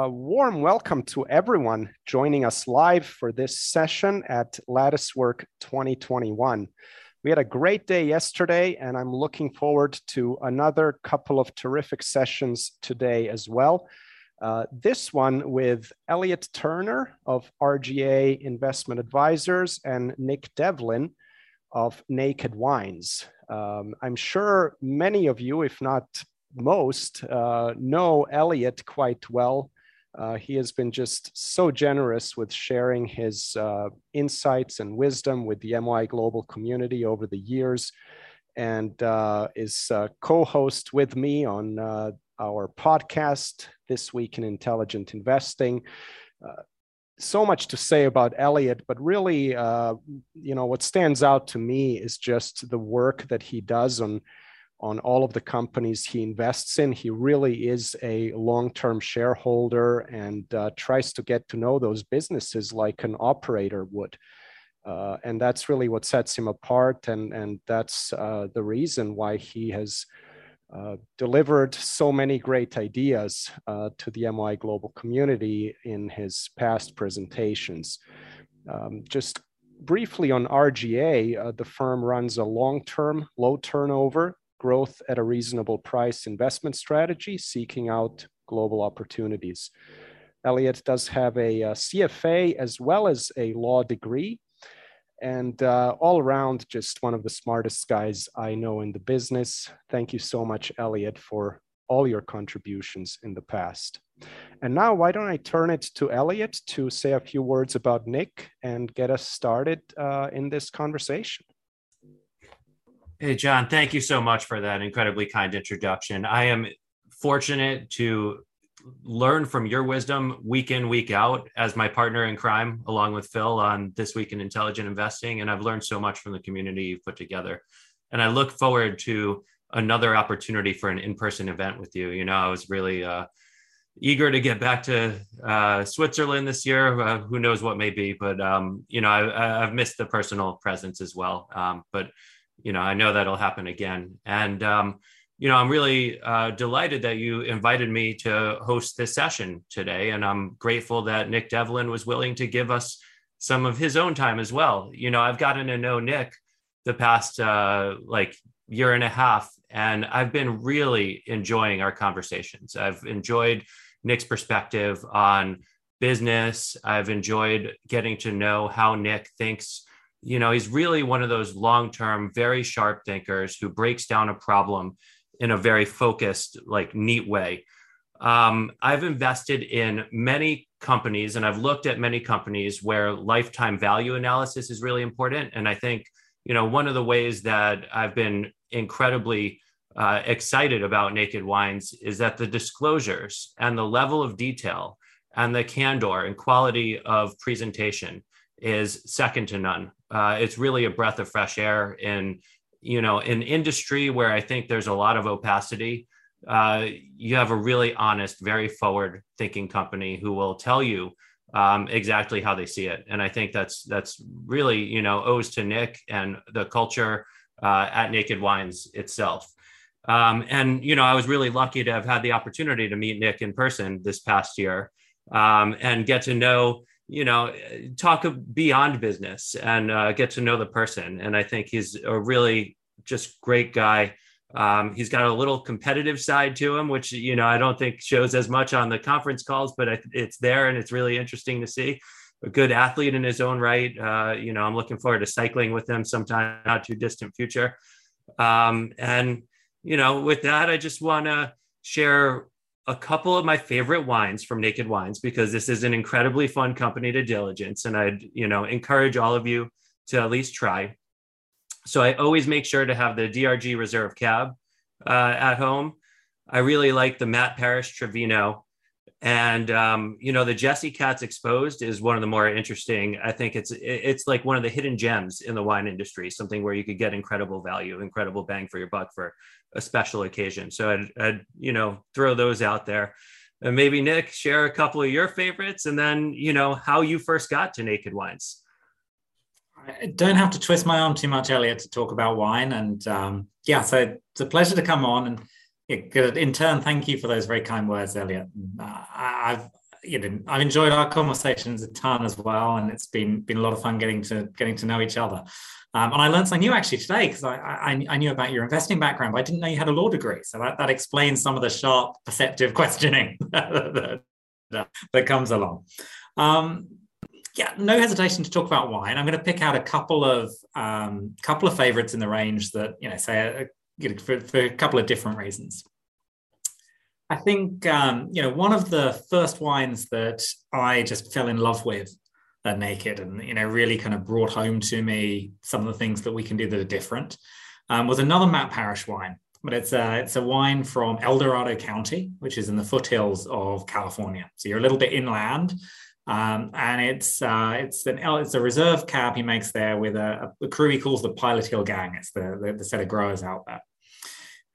a warm welcome to everyone joining us live for this session at Latticework 2021. We had a great day yesterday, and I'm looking forward to another couple of terrific sessions today as well. Uh, this one with Elliot Turner of RGA Investment Advisors and Nick Devlin of Naked Wines. Um, I'm sure many of you, if not most, uh, know Elliot quite well. Uh, he has been just so generous with sharing his uh, insights and wisdom with the MOI Global community over the years and uh, is co host with me on uh, our podcast, This Week in Intelligent Investing. Uh, so much to say about Elliot, but really, uh, you know, what stands out to me is just the work that he does on on all of the companies he invests in. He really is a long term shareholder and uh, tries to get to know those businesses like an operator would. Uh, and that's really what sets him apart. And, and that's uh, the reason why he has uh, delivered so many great ideas uh, to the MOI global community in his past presentations. Um, just briefly on RGA, uh, the firm runs a long term, low turnover, growth at a reasonable price investment strategy, seeking out global opportunities. Elliot does have a, a CFA as well as a law degree. And uh, all around just one of the smartest guys i know in the business. Thank you so much elliot for all your contributions in the past. And now why don't i turn it to elliot to say a few words about nick and get us started uh, in this conversation hey john thank you so much for that incredibly kind introduction. I am fortunate to learn from your wisdom week in week out as my partner in crime along with phil on this week in intelligent investing and i've learned so much from the community you've put together. And i look forward to another opportunity for an in-person event with you. You know i was really uh, eager to get back to uh, switzerland this year. Uh, who knows what may be but um, you know I, have missed the personal presence as well. Um, but you know i know that'll happen again and um, you know, I'm really uh, delighted that you invited me to host this session today. And I'm grateful that Nick Devlin was willing to give us some of his own time as well. You know, I've gotten to know Nick the past uh, like year and a half, and I've been really enjoying our conversations. I've enjoyed Nick's perspective on business. I've enjoyed getting to know how Nick thinks. You know, he's really one of those long term, very sharp thinkers who breaks down a problem in a very focused, like neat way. Um, I've invested in many companies and I've looked at many companies where lifetime value analysis is really important. And I think, you know, one of the ways that I've been incredibly uh, excited about Naked Wines is that the disclosures and the level of detail and the candor and quality of presentation is second to none. Uh, it's really a breath of fresh air in you know, in industry where I think there's a lot of opacity, uh, you have a really honest, very forward thinking company who will tell you um, exactly how they see it. And I think that's that's really you know owes to Nick and the culture uh, at Naked Wines itself. Um, and you know, I was really lucky to have had the opportunity to meet Nick in person this past year um, and get to know you know talk beyond business and uh, get to know the person. And i think he's a really just great guy. Um, he's got a little competitive side to him which you know i don't think shows as much on the conference calls but it's there and it's really interesting to see. A good athlete in his own right uh, you know i'm looking forward to cycling with him sometime not too distant future. Um, and you know with that i just want to share a couple of my favorite wines from Naked Wines because this is an incredibly fun company to diligence, and I'd you know encourage all of you to at least try. So I always make sure to have the DRG Reserve Cab uh, at home. I really like the Matt Parish Trevino and um, you know the Jesse Katz exposed is one of the more interesting. I think it's it's like one of the hidden gems in the wine industry, something where you could get incredible value, incredible bang for your buck for a special occasion. So I'd, I'd you know throw those out there. And maybe Nick share a couple of your favorites, and then you know how you first got to Naked Wines. I don't have to twist my arm too much, Elliot, to talk about wine. And um, yeah, so it's a pleasure to come on and in turn, thank you for those very kind words, Elliot. Uh, I've you know, I've enjoyed our conversations a ton as well, and it's been been a lot of fun getting to getting to know each other. Um, and I learned something new actually today because I, I, I knew about your investing background, but I didn't know you had a law degree. So that, that explains some of the sharp, perceptive questioning that, that, comes along. Um, yeah, no hesitation to talk about wine. I'm going to pick out a couple of um, couple of favorites in the range that you know say for, for a couple of different reasons. I think um, you know one of the first wines that I just fell in love with at Naked, and you know really kind of brought home to me some of the things that we can do that are different, um, was another Matt Parish wine, but it's a it's a wine from El Dorado County, which is in the foothills of California. So you're a little bit inland. Um, and it's uh, it's an it's a reserve cab he makes there with a, a crew he calls the Pilot Hill Gang. It's the, the, the set of growers out there.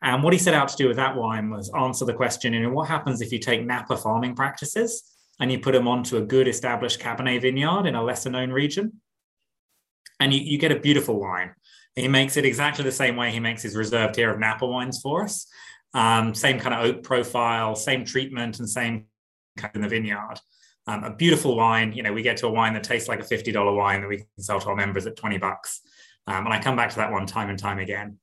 And what he set out to do with that wine was answer the question, you know, what happens if you take Napa farming practices and you put them onto a good established Cabernet vineyard in a lesser known region? And you, you get a beautiful wine. He makes it exactly the same way he makes his reserve tier of Napa wines for us. Um, same kind of oak profile, same treatment, and same kind in the vineyard. Um, a beautiful wine. You know, we get to a wine that tastes like a $50 wine that we can sell to our members at 20 bucks. Um, and I come back to that one time and time again.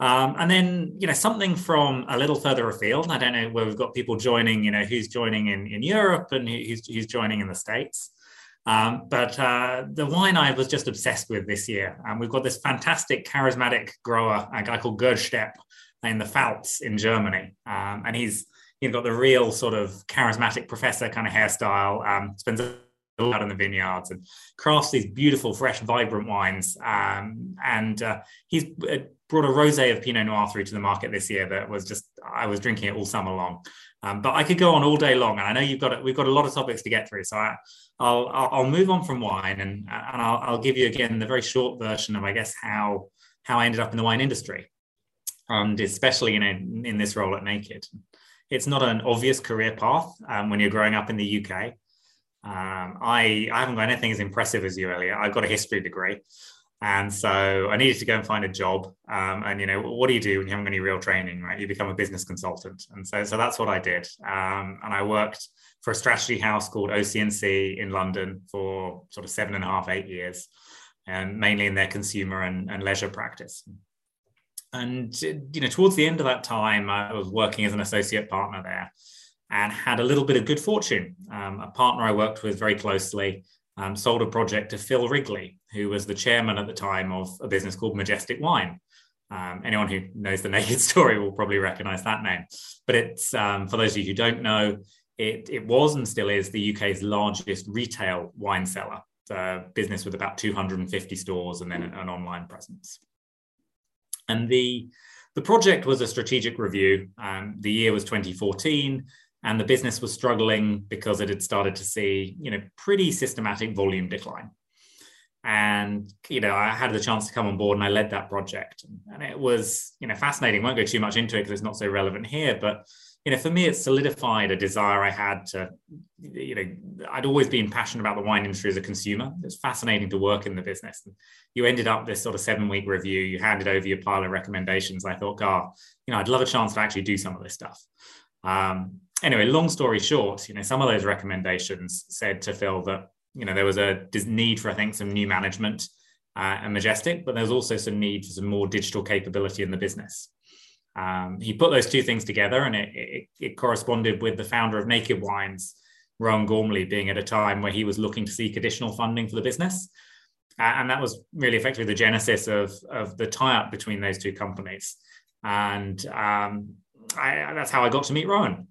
Um, and then, you know, something from a little further afield. I don't know where we've got people joining, you know, who's joining in, in Europe and who's, who's joining in the States. Um, but uh, the wine I was just obsessed with this year. And we've got this fantastic, charismatic grower, a guy called Gerd in the Pfalz in Germany. Um, and he's you've got the real sort of charismatic professor kind of hairstyle, um, spends a out in the vineyards and crafts these beautiful, fresh, vibrant wines. Um, and uh, he's uh, brought a rosé of Pinot Noir through to the market this year that was just I was drinking it all summer long. Um, but I could go on all day long, and I know you've got we've got a lot of topics to get through. So I, will I'll move on from wine, and and I'll, I'll, give you again the very short version of I guess how how I ended up in the wine industry, and especially in in this role at Naked. It's not an obvious career path um, when you're growing up in the UK. Um, I I haven't got anything as impressive as you, Elliot. I've got a history degree. And so I needed to go and find a job. Um, and you know, what do you do when you haven't got any real training, right? You become a business consultant. And so, so that's what I did. Um, and I worked for a strategy house called OC&C in London for sort of seven and a half, eight years, and mainly in their consumer and, and leisure practice. And you know, towards the end of that time, I was working as an associate partner there, and had a little bit of good fortune. Um, a partner I worked with very closely um, sold a project to Phil Wrigley, who was the chairman at the time of a business called Majestic Wine. Um, anyone who knows the Naked story will probably recognize that name. But it's um, for those of you who don't know, it, it was and still is the UK's largest retail wine seller, a business with about 250 stores and then an, an online presence. And the the project was a strategic review. Um, the year was 2014 and the business was struggling because it had started to see you know pretty systematic volume decline. And you know i had the chance to come on board and i led that project. And it was you know fascinating. Won't go too much into it because it's not so relevant here but you know for me it solidified a desire i had to you know i'd always been passionate about the wine industry as a consumer. It's fascinating to work in the business. You ended up this sort of seven week review. You handed over your pile of recommendations. I thought god you know i'd love a chance to actually do some of this stuff. Um, anyway, long story short, you know, some of those recommendations said to Phil that you know there was a need for I think some new management uh, and Majestic, but there's also some need for some more digital capability in the business. Um, he put those two things together, and it, it, it, corresponded with the founder of Naked Wines, Rowan Gormley, being at a time where he was looking to seek additional funding for the business. Uh, and that was really effectively the genesis of, of the tie up between those two companies. And um, I, that's how I got to meet Rowan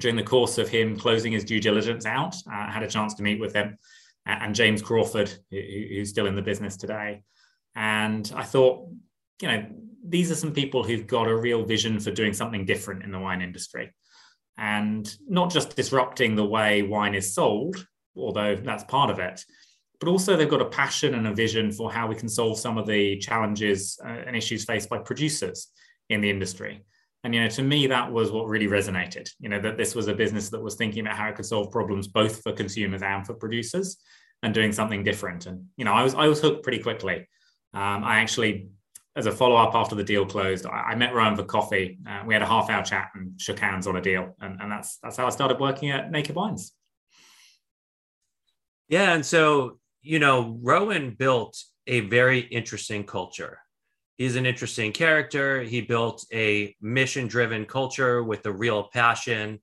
during the course of him closing his due diligence out. Uh, I had a chance to meet with him and James Crawford, who, who's still in the business today. And I thought, you know, these are some people who've got a real vision for doing something different in the wine industry. And not just disrupting the way wine is sold, although that's part of it, but also they've got a passion and a vision for how we can solve some of the challenges uh, and issues faced by producers in the industry. And you know, to me, that was what really resonated. You know, that this was a business that was thinking about how it could solve problems both for consumers and for producers, and doing something different. And you know, I was I was hooked pretty quickly. Um, I actually, as a follow up after the deal closed, I, I met Rowan for coffee. Uh, we had a half hour chat and shook hands on a deal, and, and that's that's how I started working at Naked Wines. Yeah, and so you know, Rowan built a very interesting culture. He's an interesting character. He built a mission-driven culture with a real passion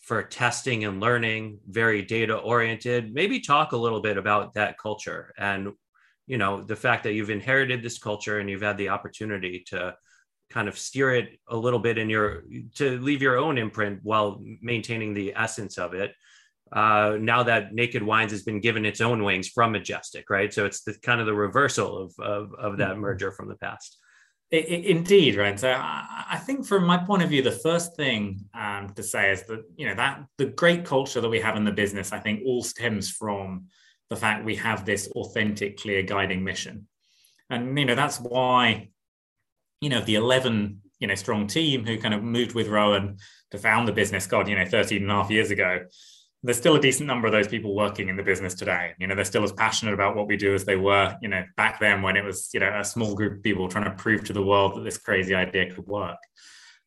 for testing and learning, very data-oriented. Maybe talk a little bit about that culture and you know the fact that you've inherited this culture and you've had the opportunity to kind of steer it a little bit in your to leave your own imprint while maintaining the essence of it uh, now that naked wines has been given its own wings from majestic right? So it's the kind of the reversal of of, of that mm-hmm. merger from the past. It, it, indeed right? So I, I, think from my point of view the first thing um, to say is that you know that the great culture that we have in the business i think all stems from the fact we have this authentic clear guiding mission. And you know that's why you know, the 11, you know, strong team who kind of moved with Rowan to found the business, God, you know, 13 and a half years ago, there's still a decent number of those people working in the business today. You know, they're still as passionate about what we do as they were, you know, back then when it was, you know, a small group of people trying to prove to the world that this crazy idea could work.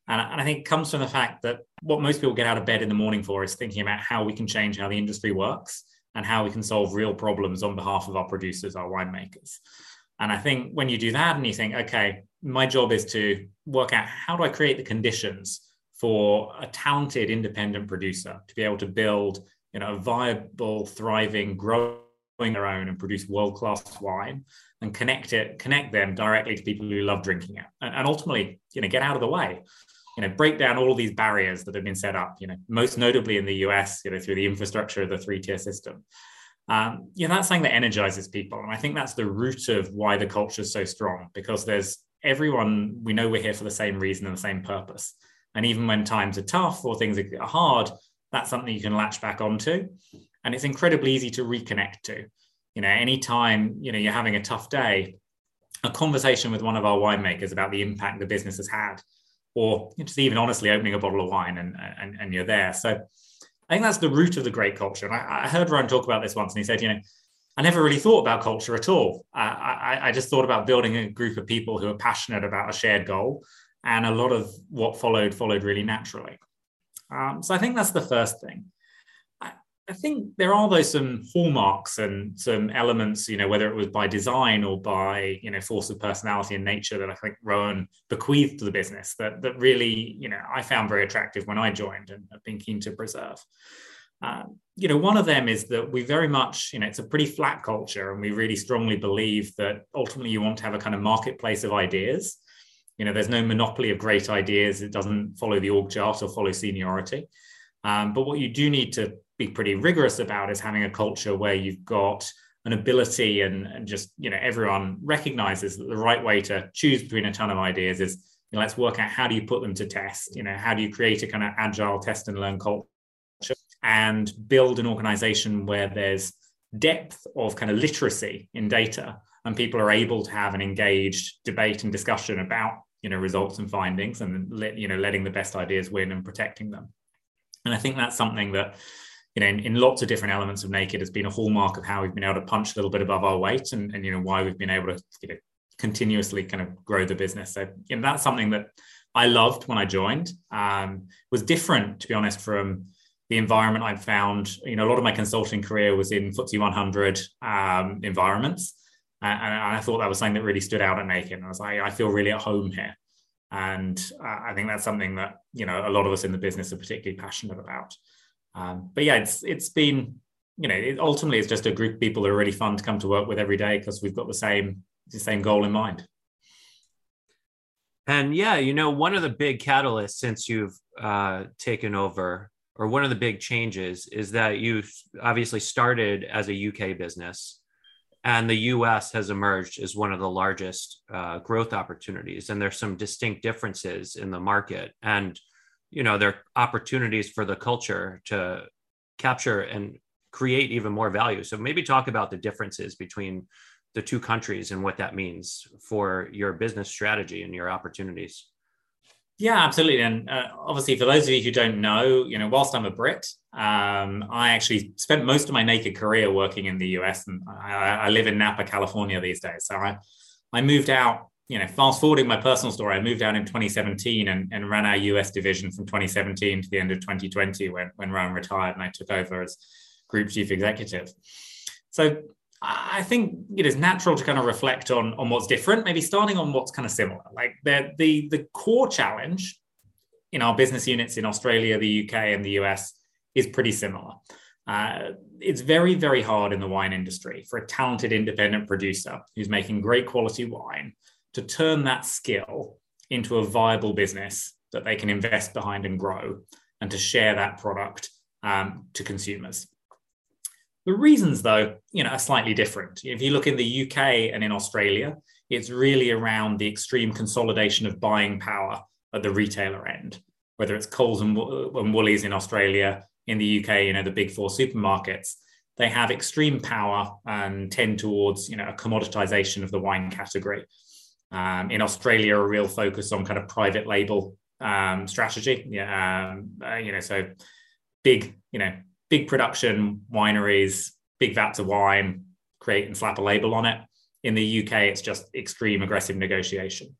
And, and I think it comes from the fact that what most people get out of bed in the morning for is thinking about how we can change how the industry works and how we can solve real problems on behalf of our producers, our winemakers. And I think when you do that and you think, okay, my job is to work out how do I create the conditions for a talented independent producer to be able to build you know a viable thriving growing their own and produce world-class wine and connect it connect them directly to people who love drinking it. And, and ultimately you know get out of the way you know break down all of these barriers that have been set up you know most notably in the us you know through the infrastructure of the three tier system. Um, you know that's something that energizes people. And i think that's the root of why the culture is so strong because there's everyone, we know we're here for the same reason and the same purpose. And even when times are tough or things are hard, that's something you can latch back onto. And it's incredibly easy to reconnect to. You know, anytime, you know, you're having a tough day, a conversation with one of our winemakers about the impact the business has had, or just even honestly opening a bottle of wine and, and, and you're there. So I think that's the root of the great culture. And I, I heard Rowan talk about this once, and he said, you know, I never really thought about culture at all. I, I, I, just thought about building a group of people who are passionate about a shared goal, and a lot of what followed followed really naturally. Um, so I think that's the first thing. I, I think there are though some hallmarks and some elements, you know, whether it was by design or by you know force of personality and nature that I think Rowan bequeathed to the business that that really you know I found very attractive when I joined and have been keen to preserve. Um, you know, one of them is that we very much, you know, it's a pretty flat culture, and we really strongly believe that ultimately you want to have a kind of marketplace of ideas. You know, there's no monopoly of great ideas. It doesn't follow the org chart or follow seniority. Um, but what you do need to be pretty rigorous about is having a culture where you've got an ability and, and just, you know, everyone recognizes that the right way to choose between a ton of ideas is you know, let's work out how do you put them to test? You know, how do you create a kind of agile test and learn culture? and build an organization where there's depth of kind of literacy in data and people are able to have an engaged debate and discussion about you know results and findings and let, you know letting the best ideas win and protecting them. And i think that's something that you know in, in, lots of different elements of naked has been a hallmark of how we've been able to punch a little bit above our weight and, and you know why we've been able to you know continuously kind of grow the business. So you know that's something that i loved when i joined. Um, was different to be honest from the environment I've found, you know, a lot of my consulting career was in FTSE 100 um, environments. And, and, I thought that was something that really stood out at Naked. And I was like, I feel really at home here. And I think that's something that, you know, a lot of us in the business are particularly passionate about. Um, but yeah, it's it's been, you know, it, ultimately it's just a group of people that are really fun to come to work with every day because we've got the same the same goal in mind. And yeah, you know, one of the big catalysts since you've uh, taken over or one of the big changes is that you obviously started as a UK business and the US has emerged as one of the largest uh, growth opportunities. And there's some distinct differences in the market. And, you know, there are opportunities for the culture to capture and create even more value. So maybe talk about the differences between the two countries and what that means for your business strategy and your opportunities. Yeah, absolutely. And uh, obviously, for those of you who don't know, you know, whilst I'm a Brit, um, I actually spent most of my naked career working in the US, and I, I, live in Napa, California these days. So I, I moved out. You know, fast forwarding my personal story, I moved out in 2017 and, and ran our US division from 2017 to the end of 2020 when when Rowan retired and I took over as group chief executive. So I think it is natural to kind of reflect on, on what's different, maybe starting on what's kind of similar. Like the, the, the core challenge in our business units in Australia, the UK, and the US is pretty similar. Uh, it's very, very hard in the wine industry for a talented independent producer who's making great quality wine to turn that skill into a viable business that they can invest behind and grow and to share that product um, to consumers. The reasons, though, you know, are slightly different. If you look in the UK and in Australia, it's really around the extreme consolidation of buying power at the retailer end, whether it's Coles and, and Woolies in Australia, in the UK, you know, the big four supermarkets, they have extreme power and tend towards, you know, a commoditization of the wine category. Um, in Australia, a real focus on kind of private label um, strategy. Yeah, um, uh, you know, so big, you know, big production wineries, big vats of wine, create and slap a label on it. In the UK, it's just extreme aggressive negotiation.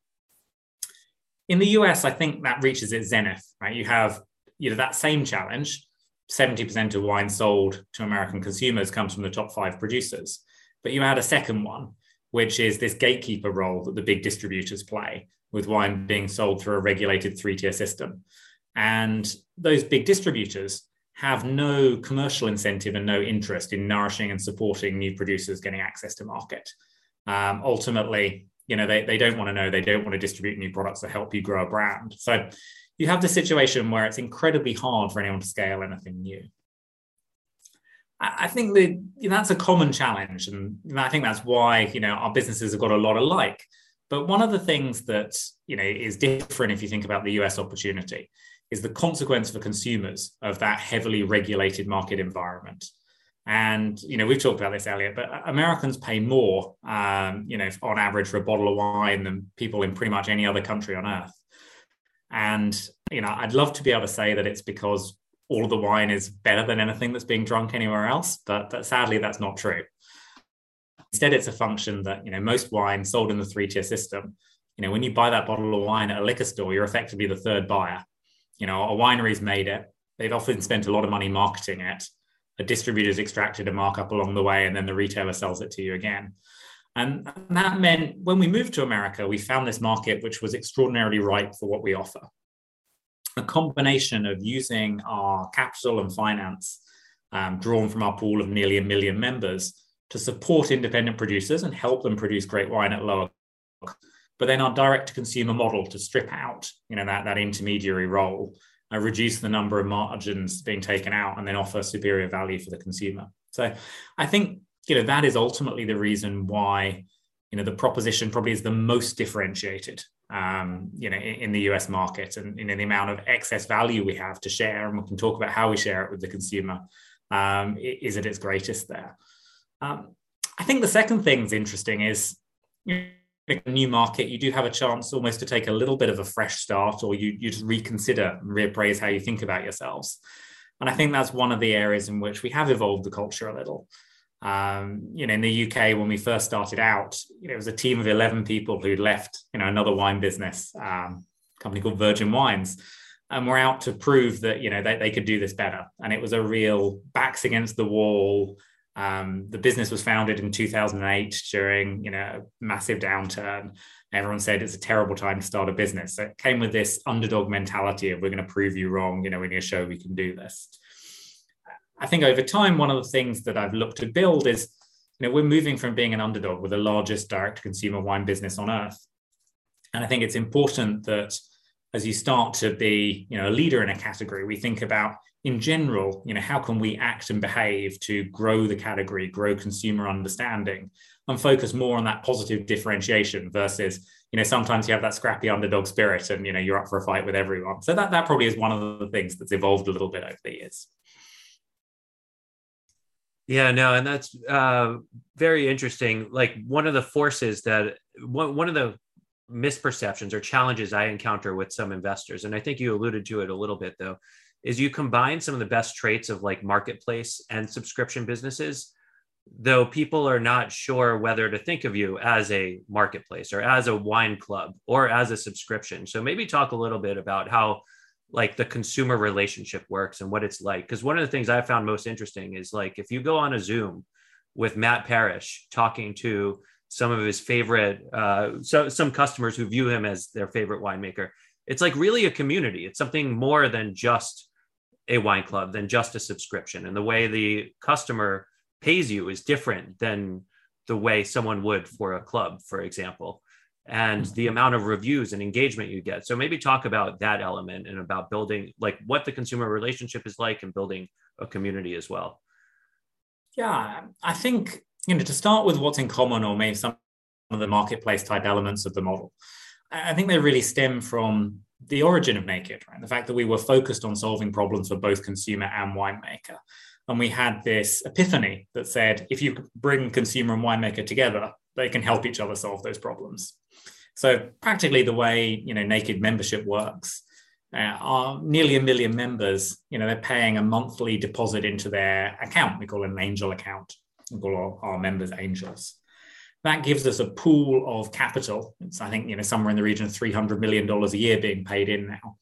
In the US, I think that reaches its zenith. Right, you have you know that same challenge. Seventy percent of wine sold to American consumers comes from the top five producers, but you add a second one, which is this gatekeeper role that the big distributors play, with wine being sold through a regulated three tier system. And those big distributors have no commercial incentive and no interest in nourishing and supporting new producers getting access to market. Um, ultimately, you know, they, they don't want to know, they don't want to distribute new products that help you grow a brand. So you have the situation where it's incredibly hard for anyone to scale anything new. I, I think that you know, that's a common challenge. And I think that's why, you know, our businesses have got a lot alike. But one of the things that, you know, is different if you think about the US opportunity is the consequence for consumers of that heavily regulated market environment. And you know, we've talked about this, Elliot, but Americans pay more, um, you know, on average for a bottle of wine than people in pretty much any other country on earth. And you know, I'd love to be able to say that it's because all of the wine is better than anything that's being drunk anywhere else, but sadly, that's not true. Instead, it's a function that you know most wine sold in the three-tier system. You know, when you buy that bottle of wine at a liquor store, you're effectively the third buyer you know, a winery's made it. They've often spent a lot of money marketing it. A distributor's extracted a markup along the way, and then the retailer sells it to you again. And that meant when we moved to America, we found this market which was extraordinarily ripe for what we offer. A combination of using our capital and finance um, drawn from our pool of nearly a million members to support independent producers and help them produce great wine at lower but then our direct to consumer model to strip out you know that that intermediary role uh, reduce the number of margins being taken out and then offer superior value for the consumer. So i think you know that is ultimately the reason why you know the proposition probably is the most differentiated um, you know in, in, the us market and know the amount of excess value we have to share and we can talk about how we share it with the consumer um, is at its greatest there. Um, i think the second thing that's interesting is you new market, you do have a chance almost to take a little bit of a fresh start, or you, you just reconsider and reappraise how you think about yourselves. And I think that's one of the areas in which we have evolved the culture a little. Um, you know, in the UK, when we first started out, you know, it was a team of 11 people who'd left, you know, another wine business, um, company called Virgin Wines. And we're out to prove that, you know, they, they could do this better. And it was a real backs against the wall, um, the business was founded in 2008 during, you know, massive downturn. Everyone said it's a terrible time to start a business. So it came with this underdog mentality of we're going to prove you wrong. You know, we're going to show we can do this. I think over time, one of the things that I've looked to build is, you know, we're moving from being an underdog with the largest direct consumer wine business on earth. And I think it's important that as you start to be, you know, a leader in a category, we think about in general, you know, how can we act and behave to grow the category, grow consumer understanding, and focus more on that positive differentiation versus, you know, sometimes you have that scrappy underdog spirit and you know you're up for a fight with everyone. So that that probably is one of the things that's evolved a little bit over the years. Yeah, no, and that's uh, very interesting. Like one of the forces that one one of the misperceptions or challenges I encounter with some investors, and I think you alluded to it a little bit though, is you combine some of the best traits of like marketplace and subscription businesses though people are not sure whether to think of you as a marketplace or as a wine club or as a subscription so maybe talk a little bit about how like the consumer relationship works and what it's like because one of the things i found most interesting is like if you go on a zoom with Matt Parish talking to some of his favorite, uh, so some customers who view him as their favorite winemaker. It's like really a community. It's something more than just a wine club, than just a subscription. And the way the customer pays you is different than the way someone would for a club, for example, and the mm-hmm. amount of reviews and engagement you get. So maybe talk about that element and about building like what the consumer relationship is like and building a community as well. Yeah, I think you know to start with what's in common or maybe some of the marketplace type elements of the model. I think they really stem from the origin of Naked, right? The fact that we were focused on solving problems for both consumer and winemaker. And we had this epiphany that said if you bring consumer and winemaker together, they can help each other solve those problems. So practically the way you know Naked membership works, uh, are nearly a million members. You know they're paying a monthly deposit into their account. We call it an angel account. We call our, our members angels. That gives us a pool of capital. It's I think you know somewhere in the region of three hundred million dollars a year being paid in now,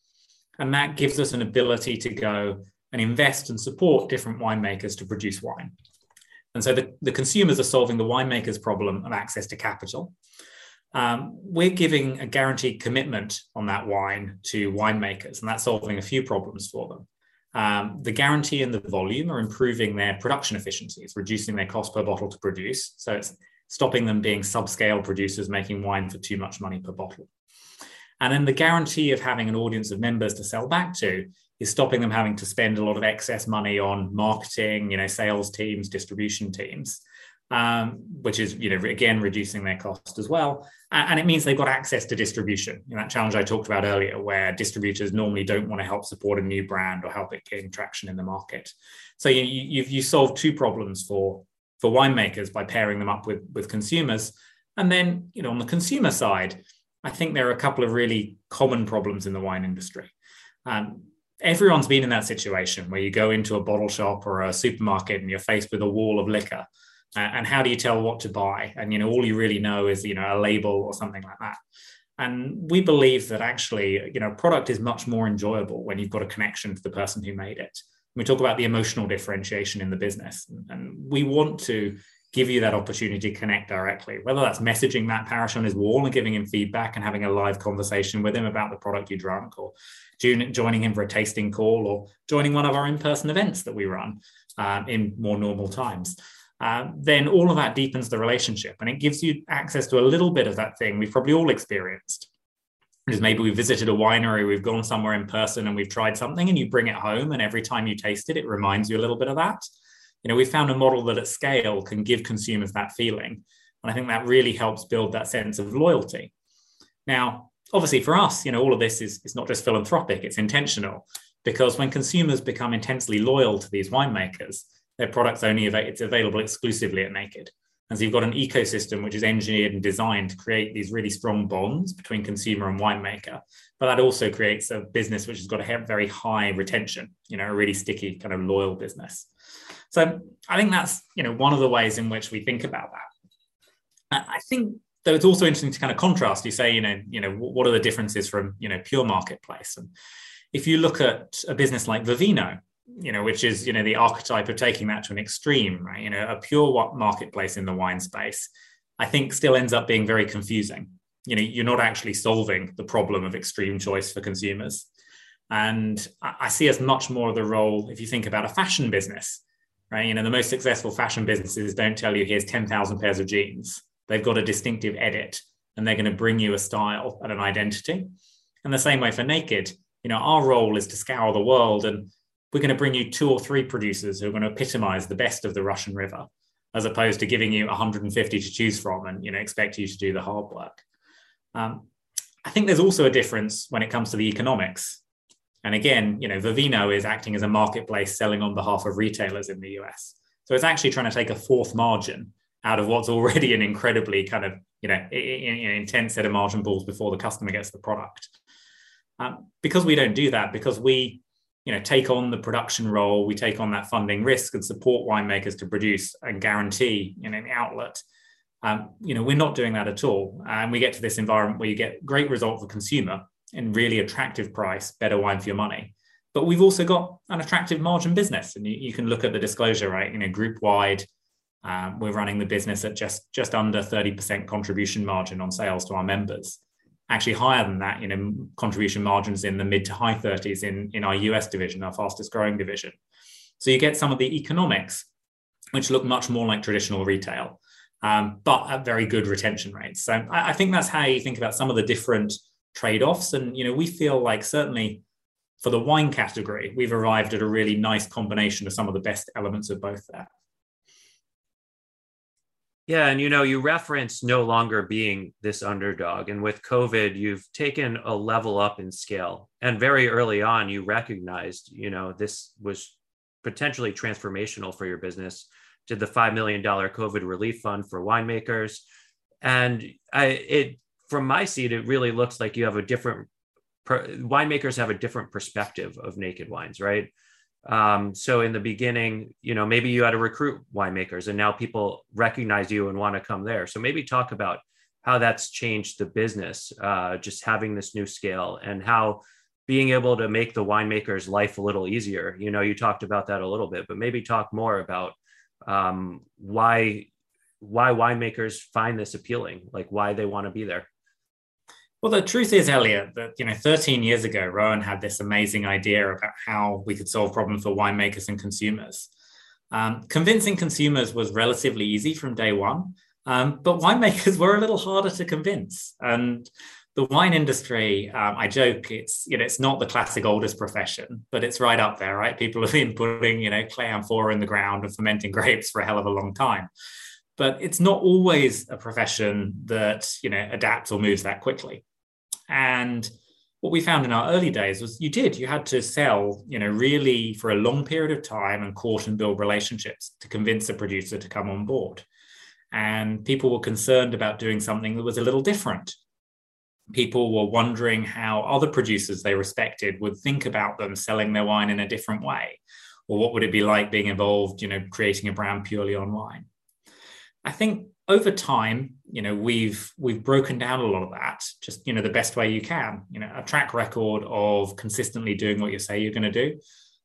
and that gives us an ability to go and invest and support different winemakers to produce wine. And so the, the consumers are solving the winemakers' problem of access to capital. Um, we're giving a guaranteed commitment on that wine to winemakers, and that's solving a few problems for them. Um, the guarantee and the volume are improving their production efficiencies, reducing their cost per bottle to produce. So it's stopping them being subscale producers making wine for too much money per bottle. And then the guarantee of having an audience of members to sell back to is stopping them having to spend a lot of excess money on marketing, you know, sales teams, distribution teams, um, which is, you know, again, reducing their cost as well. And it means they've got access to distribution. You know, that challenge I talked about earlier, where distributors normally don't want to help support a new brand or help it gain traction in the market. So you, you've you solved two problems for for winemakers by pairing them up with with consumers. And then, you know, on the consumer side, I think there are a couple of really common problems in the wine industry. Um, everyone's been in that situation where you go into a bottle shop or a supermarket and you're faced with a wall of liquor uh, and how do you tell what to buy and you know all you really know is you know a label or something like that and we believe that actually you know product is much more enjoyable when you've got a connection to the person who made it we talk about the emotional differentiation in the business and we want to give you that opportunity to connect directly, whether that's messaging Matt Parish on his wall and giving him feedback and having a live conversation with him about the product you drank or joining him for a tasting call, or joining one of our in person events that we run um, in more normal times. Uh, then all of that deepens the relationship and it gives you access to a little bit of that thing we've probably all experienced. Is maybe we visited a winery, we've gone somewhere in person and we've tried something and you bring it home, and every time you taste it, it reminds you a little bit of that you know, we found a model that at scale can give consumers that feeling. And I think that really helps build that sense of loyalty. Now, obviously for us, you know, all of this is, is not just philanthropic, it's intentional. Because when consumers become intensely loyal to these winemakers, their products only av- it's available exclusively at Naked. And so you've got an ecosystem which is engineered and designed to create these really strong bonds between consumer and winemaker. But that also creates a business which has got a very high retention, you know, a really sticky kind of loyal business. So I think that's you know one of the ways in which we think about that. I think though it's also interesting to kind of contrast. You say you know you know what are the differences from you know pure marketplace, and if you look at a business like Vivino, you know which is you know the archetype of taking that to an extreme, right? You know a pure marketplace in the wine space, I think still ends up being very confusing. You know you're not actually solving the problem of extreme choice for consumers. And I see as much more of the role if you think about a fashion business right? You know, the most successful fashion businesses don't tell you here's 10,000 pairs of jeans. They've got a distinctive edit and they're going to bring you a style and an identity. And the same way for Naked, you know, our role is to scour the world and we're going to bring you two or three producers who are going to epitomize the best of the Russian River, as opposed to giving you 150 to choose from and, you know, expect you to do the hard work. Um, I think there's also a difference when it comes to the economics. And again, you know, Vivino is acting as a marketplace selling on behalf of retailers in the US. So it's actually trying to take a fourth margin out of what's already an incredibly kind of, you know, intense set of margin pools before the customer gets the product. Um, because we don't do that, because we, you know, take on the production role, we take on that funding risk and support winemakers to produce and guarantee, you know, the outlet. Um, you know, we're not doing that at all. And we get to this environment where you get great result for consumer, and really attractive price, better wine for your money. But we've also got an attractive margin business. And you, you can look at the disclosure, right? You know, group wide, Um, we're running the business at just just under 30% contribution margin on sales to our members. Actually, higher than that, you know, contribution margins in the mid to high 30s in, in our US division, our fastest growing division. So you get some of the economics, which look much more like traditional retail, um, but at very good retention rates. So I, I think that's how you think about some of the different trade-offs. And you know, we feel like certainly for the wine category, we've arrived at a really nice combination of some of the best elements of both there. Yeah, and you know, you reference no longer being this underdog. And with COVID, you've taken a level up in scale. And very early on, you recognized, you know, this was potentially transformational for your business. Did the $5 million COVID relief fund for winemakers. And I, it, from my seat, it really looks like you have a different, winemakers have a different perspective of naked wines, right? Um, so in the beginning, you know, maybe you had to recruit winemakers and now people recognize you and want to come there. So maybe talk about how that's changed the business, uh, just having this new scale and how being able to make the winemaker's life a little easier. You know, you talked about that a little bit, but maybe talk more about um, why why winemakers find this appealing, like why they want to be there. Well, the truth is, Elliot, that you know, 13 years ago, Rowan had this amazing idea about how we could solve problems for winemakers and consumers. Um, convincing consumers was relatively easy from day one, um, but winemakers were a little harder to convince. And the wine industry, um, I joke, it's you know, it's not the classic oldest profession, but it's right up there, right? People have been putting you know clay amphora in the ground and fermenting grapes for a hell of a long time. But it's not always a profession that you know adapts or moves that quickly. And what we found in our early days was you did, you had to sell, you know, really for a long period of time and court and build relationships to convince a producer to come on board. And people were concerned about doing something that was a little different. People were wondering how other producers they respected would think about them selling their wine in a different way. Or what would it be like being involved, you know, creating a brand purely on wine? I think over time, you know, we've we've broken down a lot of that, just you know, the best way you can. You know, a track record of consistently doing what you say you're going to do,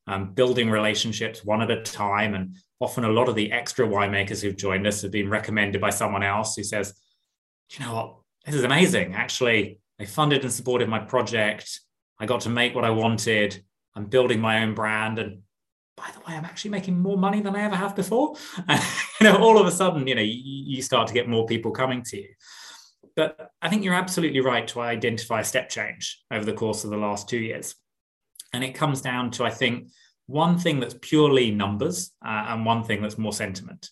um, building relationships one at a time, and often a lot of the extra winemakers who've joined us have been recommended by someone else who says, you know what, this is amazing. Actually, they funded and supported my project. I got to make what I wanted. I'm building my own brand, and by the way, I'm actually making more money than I ever have before. And, you know, all of a sudden, you know, you, start to get more people coming to you. But I think you're absolutely right to identify a step change over the course of the last two years. And it comes down to, I think, one thing that's purely numbers uh, and one thing that's more sentiment.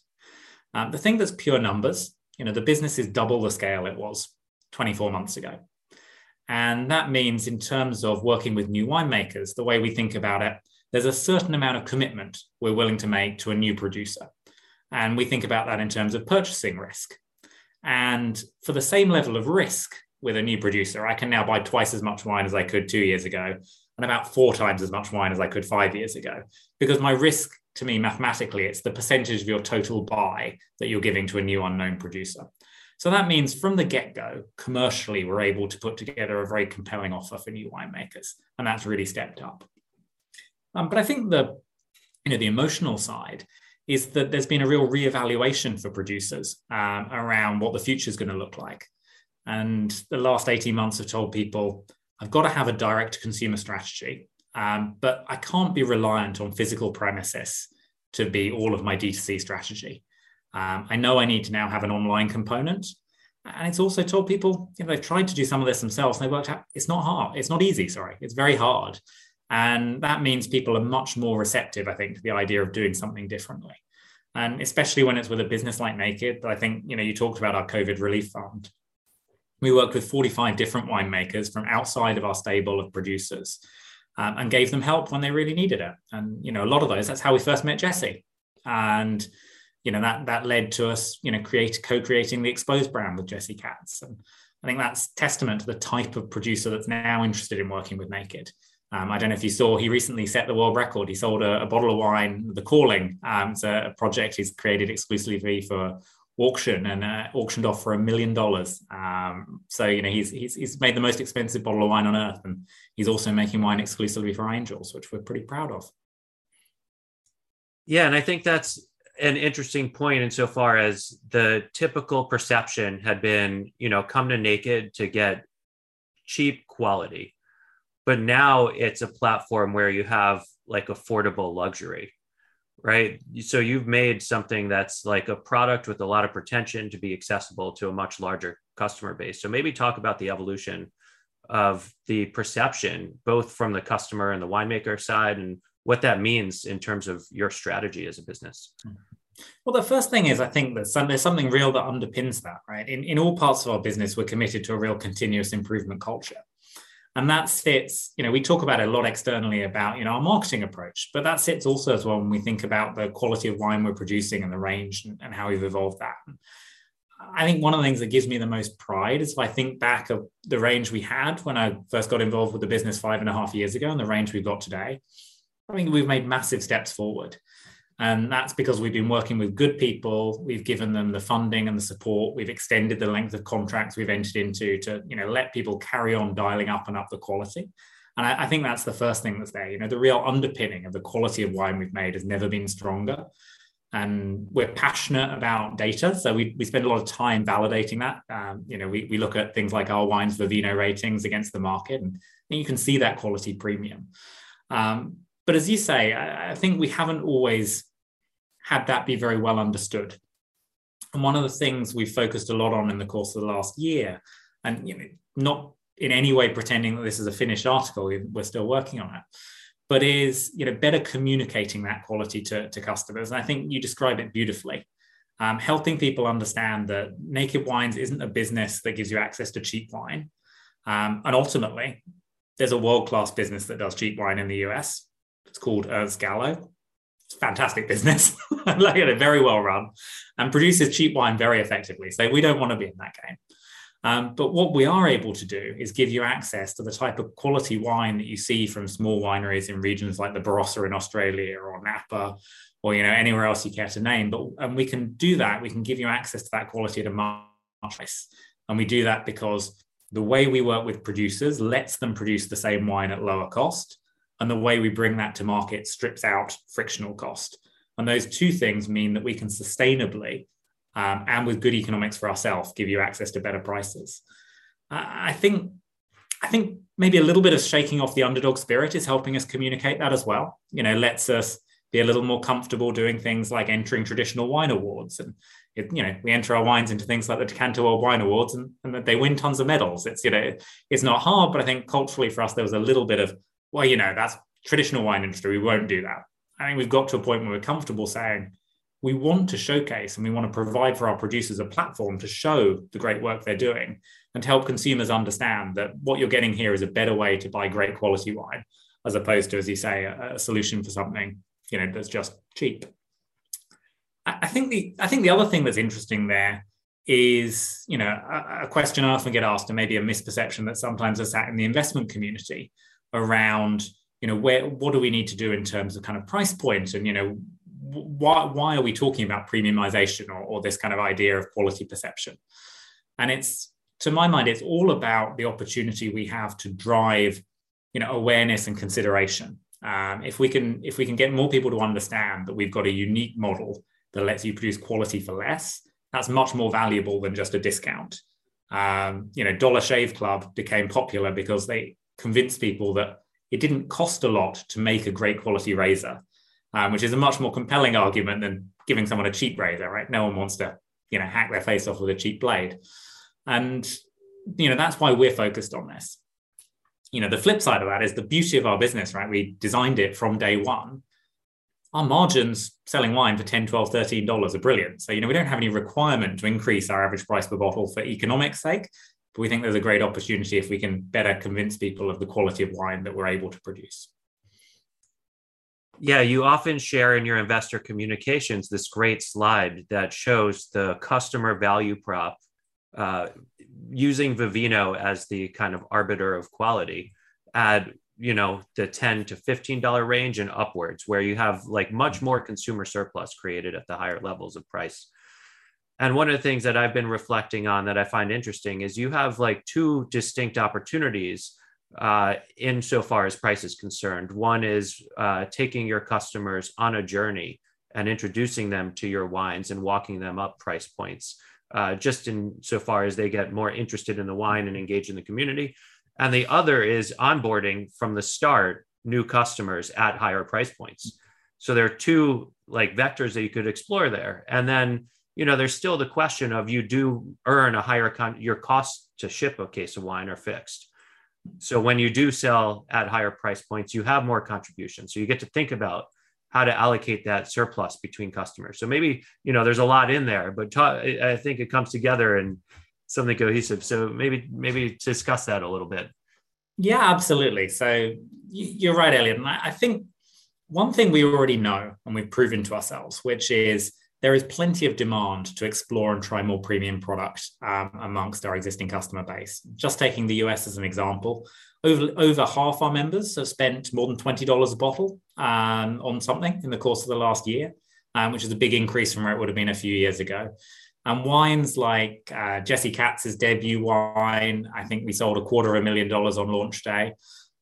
Um, the thing that's pure numbers, you know, the business is double the scale it was 24 months ago. And that means, in terms of working with new winemakers, the way we think about it there's a certain amount of commitment we're willing to make to a new producer. And we think about that in terms of purchasing risk. And for the same level of risk with a new producer, I can now buy twice as much wine as I could two years ago and about four times as much wine as I could five years ago. Because my risk to me, mathematically, it's the percentage of your total buy that you're giving to a new unknown producer. So that means from the get go, commercially, we're able to put together a very compelling offer for new winemakers. And that's really stepped up. Um, but I think the you know the emotional side is that there's been a real reevaluation for producers um, around what the future is going to look like. And the last 18 months have told people, I've got to have a direct consumer strategy, um, but I can't be reliant on physical premises to be all of my D2C strategy. Um, I know I need to now have an online component. And it's also told people, you know, they've tried to do some of this themselves and they worked out it's not hard. It's not easy, sorry. It's very hard. And that means people are much more receptive, I think, to the idea of doing something differently. And especially when it's with a business like Naked, I think, you know, you talked about our COVID relief fund. We worked with 45 different winemakers from outside of our stable of producers um, and gave them help when they really needed it. And, you know, a lot of those, that's how we first met Jesse. And, you know, that that led to us, you know, create co-creating the Exposed brand with Jesse Katz. And I think that's testament to the type of producer that's now interested in working with Naked. Um, I don't know if you saw, he recently set the world record. He sold a, a bottle of wine, The Calling. Um, it's a, a, project he's created exclusively for auction and uh, auctioned off for a million dollars. Um, so, you know, he's, he's, he's made the most expensive bottle of wine on earth. And he's also making wine exclusively for angels, which we're pretty proud of. Yeah. And I think that's an interesting point insofar as the typical perception had been, you know, come to Naked to get cheap quality. But now it's a platform where you have like affordable luxury, right? So you've made something that's like a product with a lot of pretension to be accessible to a much larger customer base. So maybe talk about the evolution of the perception, both from the customer and the winemaker side, and what that means in terms of your strategy as a business. Well, the first thing is I think that some, there's something real that underpins that, right? In, in all parts of our business, we're committed to a real continuous improvement culture. And that sits, you know, we talk about a lot externally about, you know, our marketing approach, but that sits also as well when we think about the quality of wine we're producing and the range and, and how we've evolved that. I think one of the things that gives me the most pride is if I think back of the range we had when I first got involved with the business five and a half years ago and the range we've got today. I think we've made massive steps forward. And that's because we've been working with good people. We've given them the funding and the support. We've extended the length of contracts we've entered into to, you know, let people carry on dialing up and up the quality. And I, I think that's the first thing that's there. You know, the real underpinning of the quality of wine we've made has never been stronger and we're passionate about data. So we, we spend a lot of time validating that. Um, you know, we, we look at things like our wines Vivino ratings against the market, and, and you can see that quality premium. Um, but as you say, I, I think we haven't always had that be very well understood. And one of the things we've focused a lot on in the course of the last year, and you know, not in any way pretending that this is a finished article, we're still working on it, but is you know better communicating that quality to, to customers. And I think you describe it beautifully. Um, helping people understand that Naked Wines isn't a business that gives you access to cheap wine. Um, and ultimately, there's a world class business that does cheap wine in the US. It's called Ernst Gallo. It's fantastic business, like it, very well run, and produces cheap wine very effectively. So we don't want to be in that game. Um, but what we are able to do is give you access to the type of quality wine that you see from small wineries in regions like the Barossa in Australia or Napa or you know anywhere else you care to name. But and we can do that. We can give you access to that quality at a much price, and we do that because the way we work with producers lets them produce the same wine at lower cost, and the way we bring that to market strips out frictional cost. And those two things mean that we can sustainably um, and with good economics for ourselves, give you access to better prices. I think I think maybe a little bit of shaking off the underdog spirit is helping us communicate that as well. You know, lets us be a little more comfortable doing things like entering traditional wine awards, and it, you know, we enter our wines into things like the Decanter World Wine Awards, and, and they win tons of medals. It's you know, it's not hard, but I think culturally for us there was a little bit of well, you know, that's traditional wine industry. We won't do that. I think we've got to a point where we're comfortable saying we want to showcase and we want to provide for our producers a platform to show the great work they're doing and to help consumers understand that what you're getting here is a better way to buy great quality wine as opposed to as you say a, a solution for something you know that's just cheap I, I think the i think the other thing that's interesting there is you know a, a question i often get asked and maybe a misperception that sometimes is sat in the investment community around you know where what do we need to do in terms of kind of price point and you know why, why are we talking about premiumization or, or this kind of idea of quality perception? And it's, to my mind, it's all about the opportunity we have to drive, you know, awareness and consideration. Um, if we can, if we can get more people to understand that we've got a unique model that lets you produce quality for less, that's much more valuable than just a discount. Um, you know, Dollar Shave Club became popular because they convinced people that it didn't cost a lot to make a great quality razor um, which is a much more compelling argument than giving someone a cheap razor, right? No one wants to, you know, hack their face off with a cheap blade. And, you know, that's why we're focused on this. You know, the flip side of that is the beauty of our business, right? We designed it from day one. Our margins selling wine for 10, 12, 13 dollars are brilliant. So, you know, we don't have any requirement to increase our average price per bottle for economic sake, but we think there's a great opportunity if we can better convince people of the quality of wine that we're able to produce. Yeah, you often share in your investor communications this great slide that shows the customer value prop uh, using Vivino as the kind of arbiter of quality at you know the 10 to 15 dollar range and upwards where you have like much more consumer surplus created at the higher levels of price and one of the things that i've been reflecting on that i find interesting is you have like two distinct opportunities uh, insofar as price is concerned. One is uh, taking your customers on a journey and introducing them to your wines and walking them up price points, uh, just in so far as they get more interested in the wine and engage in the community. And the other is onboarding from the start new customers at higher price points. So there are two like vectors that you could explore there. And then, you know, there's still the question of you do earn a higher con your cost to ship a case of wine are fixed. So when you do sell at higher price points, you have more contribution. So you get to think about how to allocate that surplus between customers. So maybe, you know, there's a lot in there, but ta- I think it comes together in something cohesive. So maybe, maybe discuss that a little bit. Yeah, absolutely. So you're right, Elliot. And I think one thing we already know and we've proven to ourselves, which is there is plenty of demand to explore and try more premium product um, amongst our existing customer base. Just taking the US as an example, over, over half our members have spent more than $20 a bottle um, on something in the course of the last year, um, which is a big increase from where it would have been a few years ago. And wines like uh, Jesse Katz's debut wine, I think we sold a quarter of a million dollars on launch day.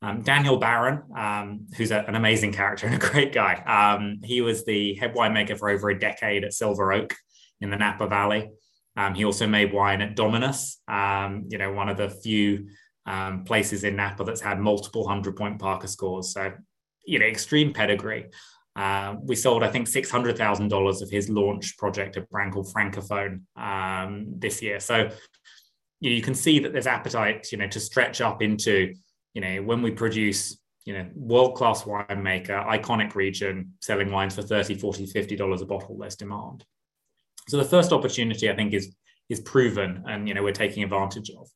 Um, Daniel Baron, um, who's a, an amazing character and a great guy. Um, he was the head winemaker for over a decade at Silver Oak in the Napa Valley. Um, he also made wine at Dominus, um, you know, one of the few um, places in Napa that's had multiple hundred point Parker scores. So, you know, extreme pedigree. Uh, we sold, I think, six hundred thousand dollars of his launch project, a brand called Francophone, this year. So you, know, you can see that there's appetite, you know, to stretch up into, you know, when we produce, you know, world class winemaker, iconic region, selling wines for 30 40 50 dollars a bottle. There's demand. So the first opportunity, I think, is is proven, and you know, we're taking advantage of.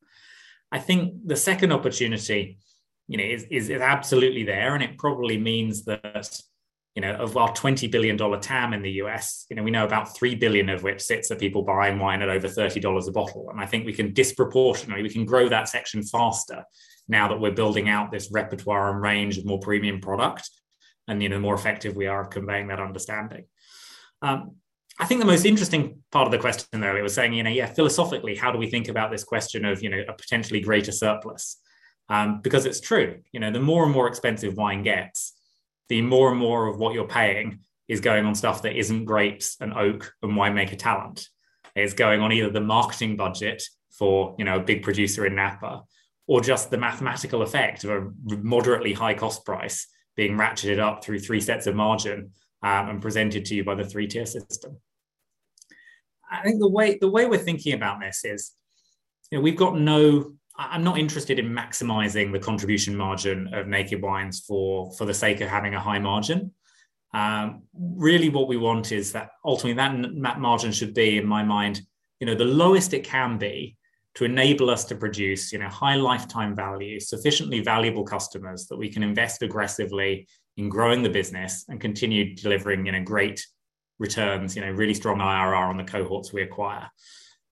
I think the second opportunity, you know, is, is, is absolutely there, and it probably means that you know, of our $20 billion TAM in the US, you know, we know about 3 billion of which sits at people buying wine at over $30 a bottle. And I think we can disproportionately, we can grow that section faster now that we're building out this repertoire and range of more premium product. And, you know, the more effective we are at conveying that understanding. Um, I think the most interesting part of the question, though, it was saying, you know, yeah, philosophically, how do we think about this question of, you know, a potentially greater surplus? Um, because it's true, you know, the more and more expensive wine gets, the more and more of what you're paying is going on stuff that isn't grapes and oak and winemaker talent. It's going on either the marketing budget for you know a big producer in Napa, or just the mathematical effect of a moderately high cost price being ratcheted up through three sets of margin um, and presented to you by the three tier system. I think the way the way we're thinking about this is, you know, we've got no I'm not interested in maximizing the contribution margin of naked wines for for the sake of having a high margin. Um, really, what we want is that ultimately that, that margin should be, in my mind, you know, the lowest it can be to enable us to produce, you know, high lifetime value, sufficiently valuable customers that we can invest aggressively in growing the business and continue delivering, you know, great returns, you know, really strong IRR on the cohorts we acquire.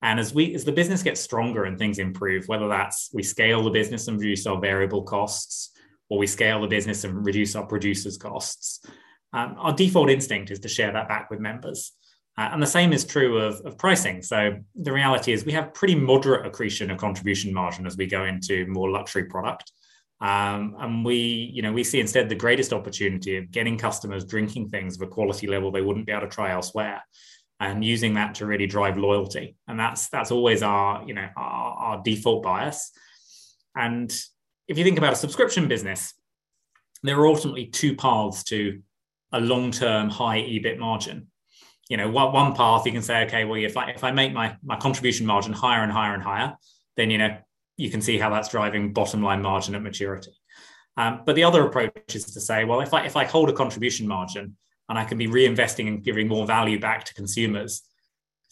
And as we as the business gets stronger and things improve, whether that's we scale the business and reduce our variable costs, or we scale the business and reduce our producers' costs, um, our default instinct is to share that back with members. Uh, and the same is true of, of pricing. So the reality is we have pretty moderate accretion of contribution margin as we go into more luxury product. Um, and we, you know, we see instead the greatest opportunity of getting customers drinking things of a quality level they wouldn't be able to try elsewhere and using that to really drive loyalty. And that's that's always our you know our, our default bias. And if you think about a subscription business, there are ultimately two paths to a long-term high EBIT margin. You know, one, one path you can say, okay, well, if I if I make my my contribution margin higher and higher and higher, then you know you can see how that's driving bottom line margin at maturity. Um, but the other approach is to say, well, if I if I hold a contribution margin and I can be reinvesting and giving more value back to consumers,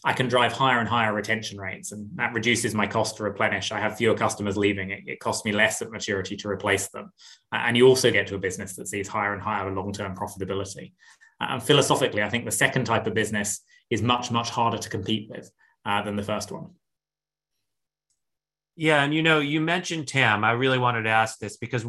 I can drive higher and higher retention rates, and that reduces my cost to replenish. I have fewer customers leaving. It, it costs me less at maturity to replace them, and you also get to a business that sees higher and higher long-term profitability. And philosophically, I think the second type of business is much much harder to compete with uh, than the first one. Yeah, and you know, you mentioned TAM. I really wanted to ask this because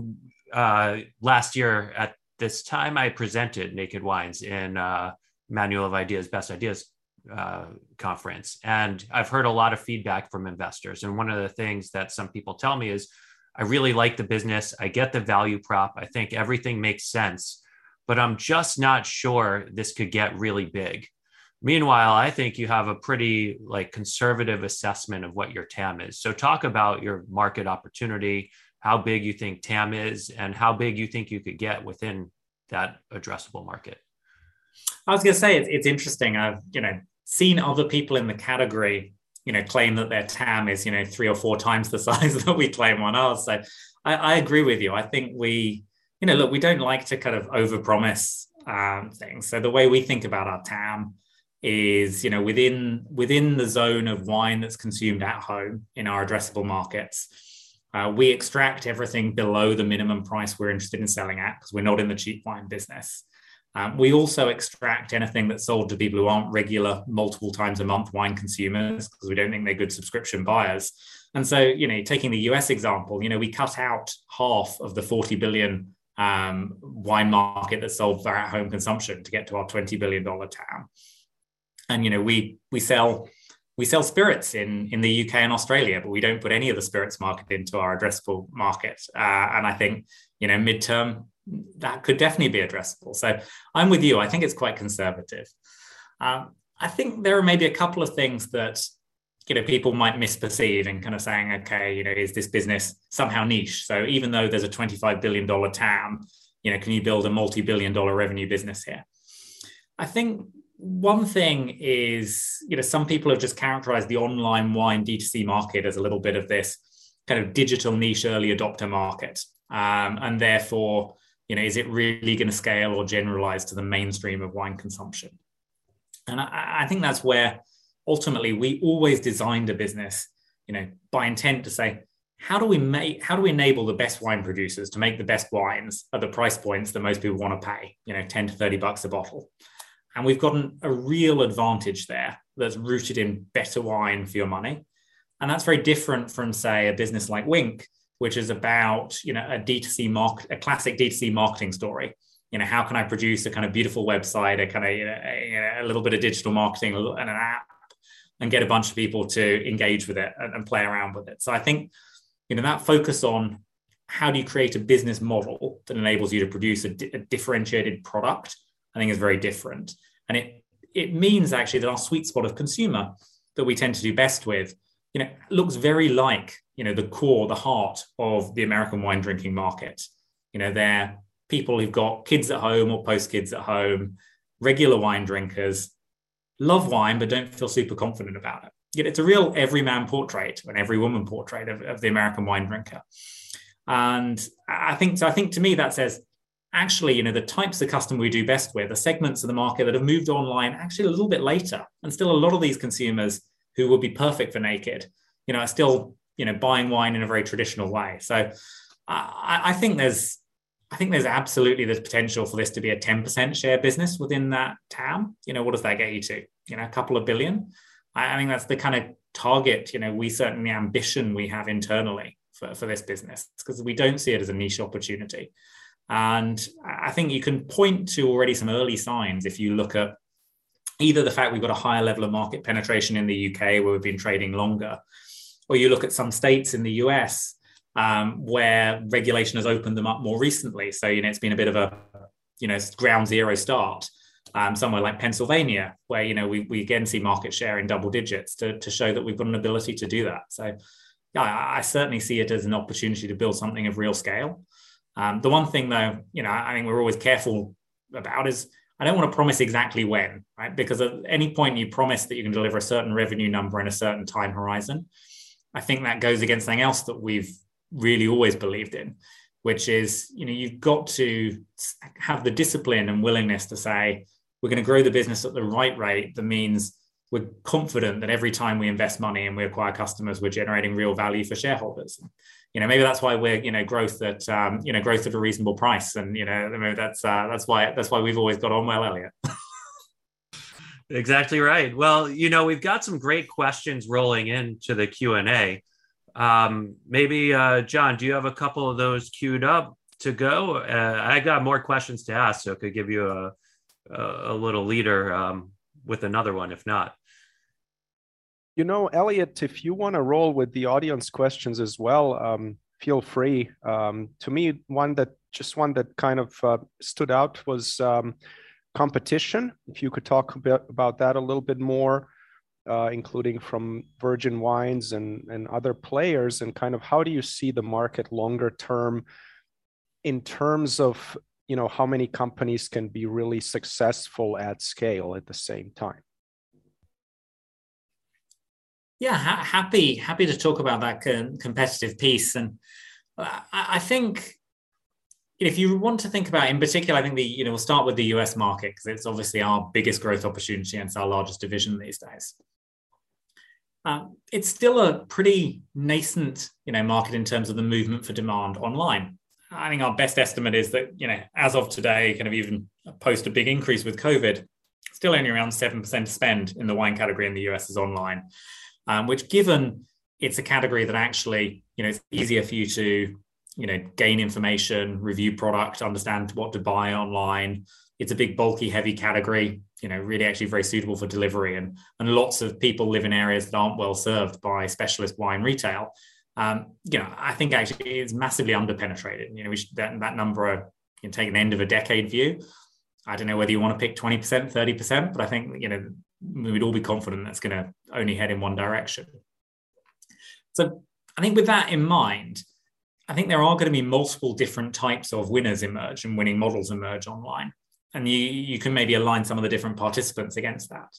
uh, last year at this time I presented Naked Wines in uh, Manual of Ideas, Best Ideas uh, conference. And I've heard a lot of feedback from investors. And one of the things that some people tell me is, I really like the business. I get the value prop. I think everything makes sense. But I'm just not sure this could get really big. Meanwhile, I think you have a pretty like conservative assessment of what your TAM is. So talk about your market opportunity, how big you think TAM is, and how big you think you could get within that addressable market. I was going to say it's, it's interesting. I've you know seen other people in the category you know claim that their TAM is you know three or four times the size that we claim on ours. So I, I agree with you. I think we you know look we don't like to kind of overpromise um, things. So the way we think about our TAM is you know within within the zone of wine that's consumed at home in our addressable markets. Uh, we extract everything below the minimum price we're interested in selling at because we're not in the cheap wine business. Um, we also extract anything that's sold to people who aren't regular, multiple times a month wine consumers because we don't think they're good subscription buyers. And so, you know, taking the US example, you know, we cut out half of the 40 billion um, wine market that's sold for at home consumption to get to our $20 billion TAM. And, you know, we, we sell we sell spirits in in the UK and Australia, but we don't put any of the spirits market into our addressable market. Uh, and I think you know midterm that could definitely be addressable. So I'm with you. I think it's quite conservative. Um, I think there are maybe a couple of things that you know people might misperceive and kind of saying, okay, you know, is this business somehow niche? So even though there's a 25 billion dollar TAM, you know, can you build a multi-billion dollar revenue business here? I think one thing is, you know, some people have just characterized the online wine D2C market as a little bit of this kind of digital niche early adopter market. Um, and therefore, you know, is it really going to scale or generalize to the mainstream of wine consumption? And I, I think that's where ultimately we always designed a business, you know, by intent to say, how do we make how do we enable the best wine producers to make the best wines at the price points that most people want to pay you know 10 to 30 bucks a bottle and we've gotten a real advantage there that's rooted in better wine for your money and that's very different from say a business like Winc which is about you know a D2C mark, a classic D2C marketing story. You know, how can I produce a kind of beautiful website, a kind of you know, a, a, little bit of digital marketing and an app, and get a bunch of people to engage with it and, and play around with it. So I think you know that focus on how do you create a business model that enables you to produce a, di- a differentiated product, I think is very different, and it it means actually that our sweet spot of consumer that we tend to do best with, you know, looks very like you know the core the heart of the american wine drinking market you know they're people who've got kids at home or post kids at home regular wine drinkers love wine but don't feel super confident about it Yet it's a real everyman portrait and every woman portrait of, of the american wine drinker and i think so i think to me that says actually, you know, the types of customer we do best with, the segments of the market that have moved online actually a little bit later. And still a lot of these consumers who would be perfect for naked, you know, are still you know buying wine in a very traditional way. So I, I think there's I think there's absolutely the potential for this to be a 10% share business within that TAM. You know, what does that get you to? You know, a couple of billion. I, I think that's the kind of target, you know, we certainly ambition we have internally for, for this business because we don't see it as a niche opportunity. And I think you can point to already some early signs if you look at either the fact we've got a higher level of market penetration in the UK where we've been trading longer, or you look at some states in the US um, where regulation has opened them up more recently. So, you know, it's been a bit of a, you know, ground zero start. Um, somewhere like Pennsylvania, where you know we, we again see market share in double digits to, to show that we've got an ability to do that. So, yeah, I, I certainly see it as an opportunity to build something of real scale. Um, the one thing, though, you know, I think we're always careful about is I don't want to promise exactly when, right? Because at any point you promise that you can deliver a certain revenue number in a certain time horizon, I think that goes against something else that we've really always believed in, which is, you know, you've got to have the discipline and willingness to say, we're going to grow the business at the right rate. That means we're confident that every time we invest money and we acquire customers, we're generating real value for shareholders. You know, maybe that's why we're, you know, growth at, um, you know, growth at a reasonable price. And, you know, maybe that's, uh, that's why, that's why we've always got on well, Elliot. Exactly right. Well, you know, we've got some great questions rolling into the Q and A. Um, maybe, uh, John, do you have a couple of those queued up to go? Uh, I got more questions to ask, so I could give you a a, little leader um, with another one, if not. You know, Elliot, if you want to roll with the audience questions as well, um, feel free. Um, to me, one that just one that kind of uh, stood out was um, competition. If you could talk about that a little bit more, uh, including from Virgin Wines and, and other players, and kind of how do you see the market longer term in terms of you know how many companies can be really successful at scale at the same time. Yeah ha- happy happy to talk about that competitive piece. And I, I think if you want to think about in particular i think the you know we'll start with the us market because it's obviously our biggest growth opportunity and it's our largest division these days. Um, it's still a pretty nascent you know market in terms of the movement for demand online I think our best estimate is that, you know, as of today, kind of even post a big increase with COVID, still only around 7% spend in the wine category in the US is online, um, which given it's a category that actually, you know, it's easier for you to, you know, gain information, review product, understand what to buy online. It's a big, bulky, heavy category, you know, really actually very suitable for delivery. And, and lots of people live in areas that aren't well served by specialist wine retail um, you know, I think actually it's massively underpenetrated. You know, we should, that, that number, uh, you can take an end of a decade view. I don't know whether you want to pick 20%, 30%, but I think, you know, we would all be confident that's going to only head in one direction. So I think with that in mind, I think there are going to be multiple different types of winners emerge and winning models emerge online. And you, you can maybe align some of the different participants against that.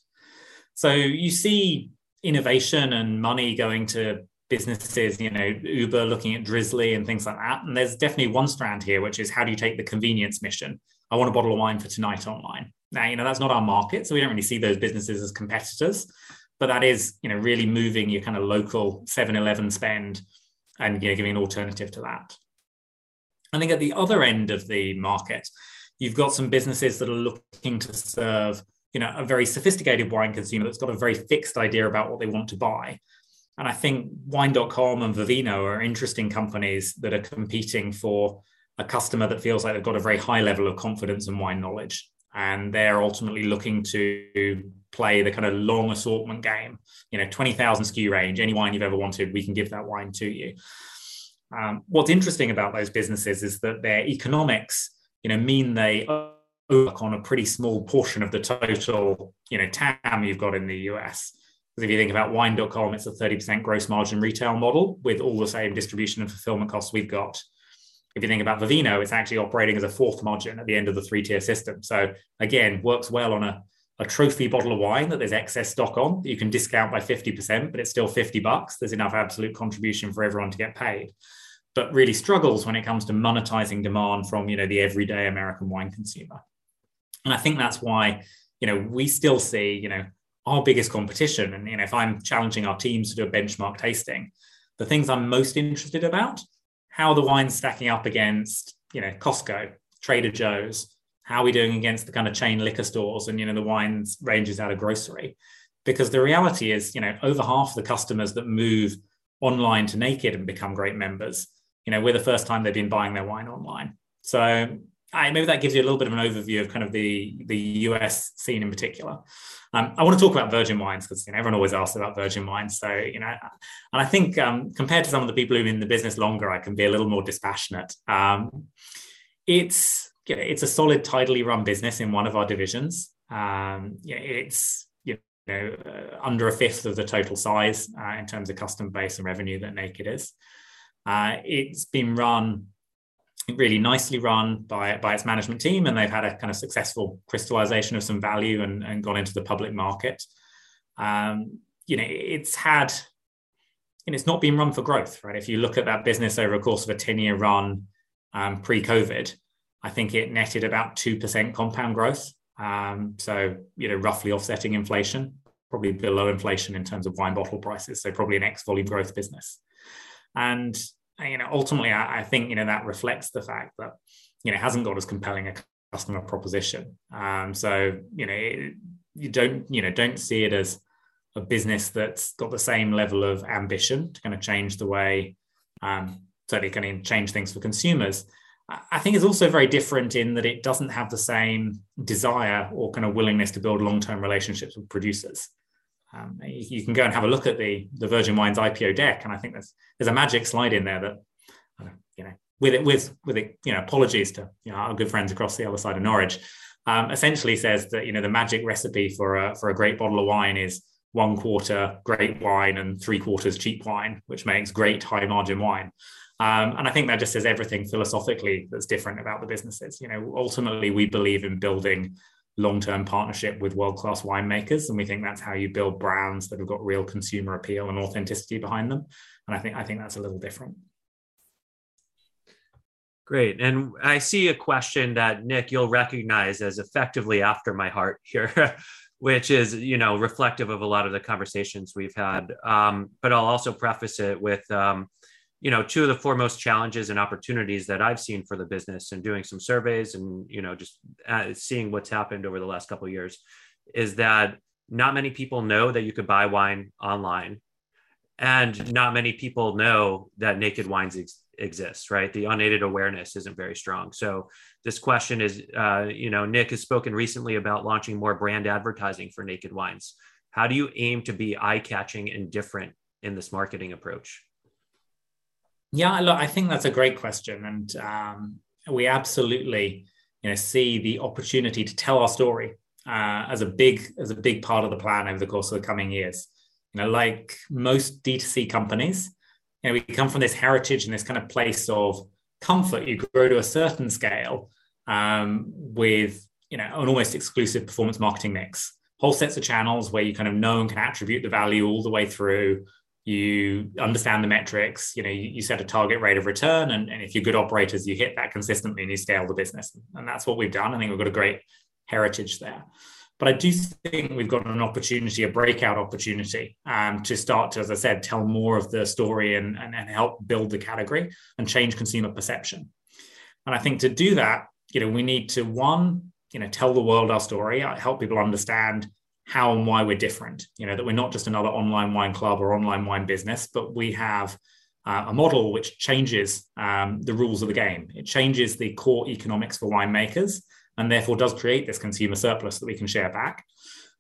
So you see innovation and money going to businesses, you know, Uber looking at Drizly and things like that. And there's definitely one strand here, which is how do you take the convenience mission? I want a bottle of wine for tonight online. Now, you know, that's not our market. So we don't really see those businesses as competitors, but that is, you know, really moving your kind of local 7 Eleven spend and, you know, giving an alternative to that. I think at the other end of the market, you've got some businesses that are looking to serve, you know, a very sophisticated wine consumer that's got a very fixed idea about what they want to buy and I think wine.com and Vivino are interesting companies that are competing for a customer that feels like they've got a very high level of confidence and wine knowledge. And they're ultimately looking to play the kind of long assortment game. You know, 20,000 SKU range, any wine you've ever wanted, we can give that wine to you. Um, what's interesting about those businesses is that their economics, you know, mean they work on a pretty small portion of the total, you know, TAM you've got in the US. Because if you think about wine.com, it's a 30% gross margin retail model with all the same distribution and fulfillment costs we've got. If you think about Vivino, it's actually operating as a fourth margin at the end of the three tier system. So again, works well on a, a trophy bottle of wine that there's excess stock on that you can discount by 50%, but it's still 50 bucks. There's enough absolute contribution for everyone to get paid. But really struggles when it comes to monetizing demand from you know the everyday American wine consumer. And I think that's why you know we still see you know our biggest competition. And you know, if I'm challenging our teams to do a benchmark tasting, the things I'm most interested about, how the wine's stacking up against, you know, Costco, Trader Joe's, how are we doing against the kind of chain liquor stores and you know the wines ranges out of grocery. Because the reality is, you know, over half the customers that move online to Naked and become great members, you know, we're the first time they've been buying their wine online. So I, maybe that gives you a little bit of an overview of kind of the the US scene in particular. Um, I want to talk about virgin wines because you know everyone always asks about virgin wines. So you know, and I think um, compared to some of the people who've been in the business longer, I can be a little more dispassionate. Um, it's you know, it's a solid, tidily run business in one of our divisions. Um, it's you know uh, under a fifth of the total size uh, in terms of customer base and revenue that Naked is. Uh, it's been run really nicely run by, by its management team, and they've had a kind of successful crystallization of some value and, and gone into the public market. Um, you know, it's had, and it's not been run for growth, right? If you look at that business over a course of a 10 year run um, pre COVID, I think it netted about 2% compound growth. Um, so, you know, roughly offsetting inflation, probably below inflation in terms of wine bottle prices. So, probably an ex volume growth business. And you know, ultimately, I, I, think you know that reflects the fact that you know it hasn't got as compelling a customer proposition. Um, so you know, it, you don't you know don't see it as a business that's got the same level of ambition to kind of change the way um, certainly kind of change things for consumers. I think it's also very different in that it doesn't have the same desire or kind of willingness to build long-term relationships with producers. Um, you, can go and have a look at the the Virgin Wines IPO deck, and I think there's there's a magic slide in there that you know with it with with it, you know, apologies to you know, our good friends across the other side of Norwich, um, essentially says that you know the magic recipe for a for a great bottle of wine is one quarter great wine and three quarters cheap wine, which makes great high margin wine. Um, and I think that just says everything philosophically that's different about the businesses. You know, ultimately, we believe in building long-term partnership with world-class winemakers, and we think that's how you build brands that have got real consumer appeal and authenticity behind them. And I think I think that's a little different. Great. And I see a question that Nick you'll recognize as effectively after my heart here. which is you know reflective of a lot of the conversations we've had um, but i'll also preface it with um, you know two of the foremost challenges and opportunities that i've seen for the business and doing some surveys and you know just uh, seeing what's happened over the last couple of years is that not many people know that you could buy wine online and not many people know that naked wines ex- exist right? The unaided awareness isn't very strong. So this question is uh, you know nick has spoken recently about launching more brand advertising for naked wines. How do you aim to be eye-catching and different in this marketing approach yeah look i think that's a great question and um, we absolutely you know see the opportunity to tell our story uh, as a big as a big part of the plan over the course of the coming years. You know like most d2c companies you know we come from this heritage and this kind of place of comfort. You grow to a certain scale um, with you know an almost exclusive performance marketing mix. Whole sets of channels where you kind of know and can attribute the value all the way through you understand the metrics you know you, you set a target rate of return and, and, if you're good operators you hit that consistently and you scale the business. And that's what we've done. I think we've got a great heritage there. But i do think we've got an opportunity a breakout opportunity um, to start to as i said tell more of the story and, and, and help build the category and change consumer perception. And i think to do that you know, we need to one, you know, tell the world our story, uh, help people understand how and why we're different. You know, that we're not just another online wine club or online wine business, but we have uh, a model which changes um, the rules of the game. It changes the core economics for winemakers and therefore does create this consumer surplus that we can share back.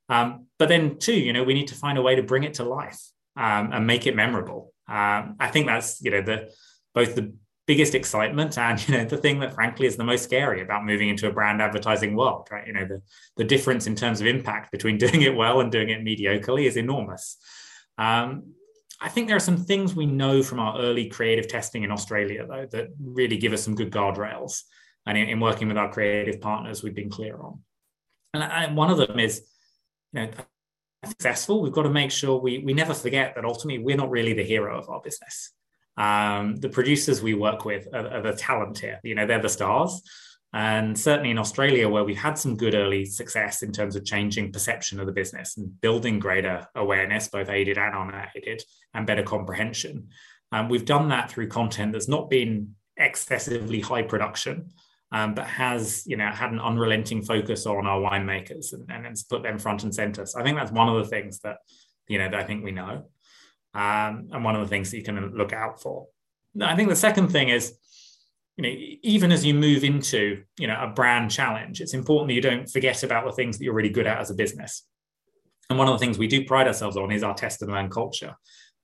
Um, but then, too, you know, we need to find a way to bring it to life um, and make it memorable. Um, I think that's you know the both the biggest excitement and you know the thing that frankly is the most scary about moving into a brand advertising world right? You know the, the difference in terms of impact between doing it well and doing it mediocrely is enormous. Um, i think there are some things we know from our early creative testing in australia though that really give us some good guardrails. And in, in working with our creative partners we've been clear on. And, one of them is you know successful we've got to make sure we we never forget that ultimately we're not really the hero of our business um, the producers we work with are, are, the talent here. You know, they're the stars. And certainly in Australia, where we've had some good early success in terms of changing perception of the business and building greater awareness, both aided and unaided, and better comprehension. Um, we've done that through content that's not been excessively high production, um, but has you know had an unrelenting focus on our winemakers and, and put them front and center. So I think that's one of the things that you know that I think we know um, and one of the things that you can look out for. I think the second thing is, you know, even as you move into, you know, a brand challenge, it's important that you don't forget about the things that you're really good at as a business. And one of the things we do pride ourselves on is our test and learn culture.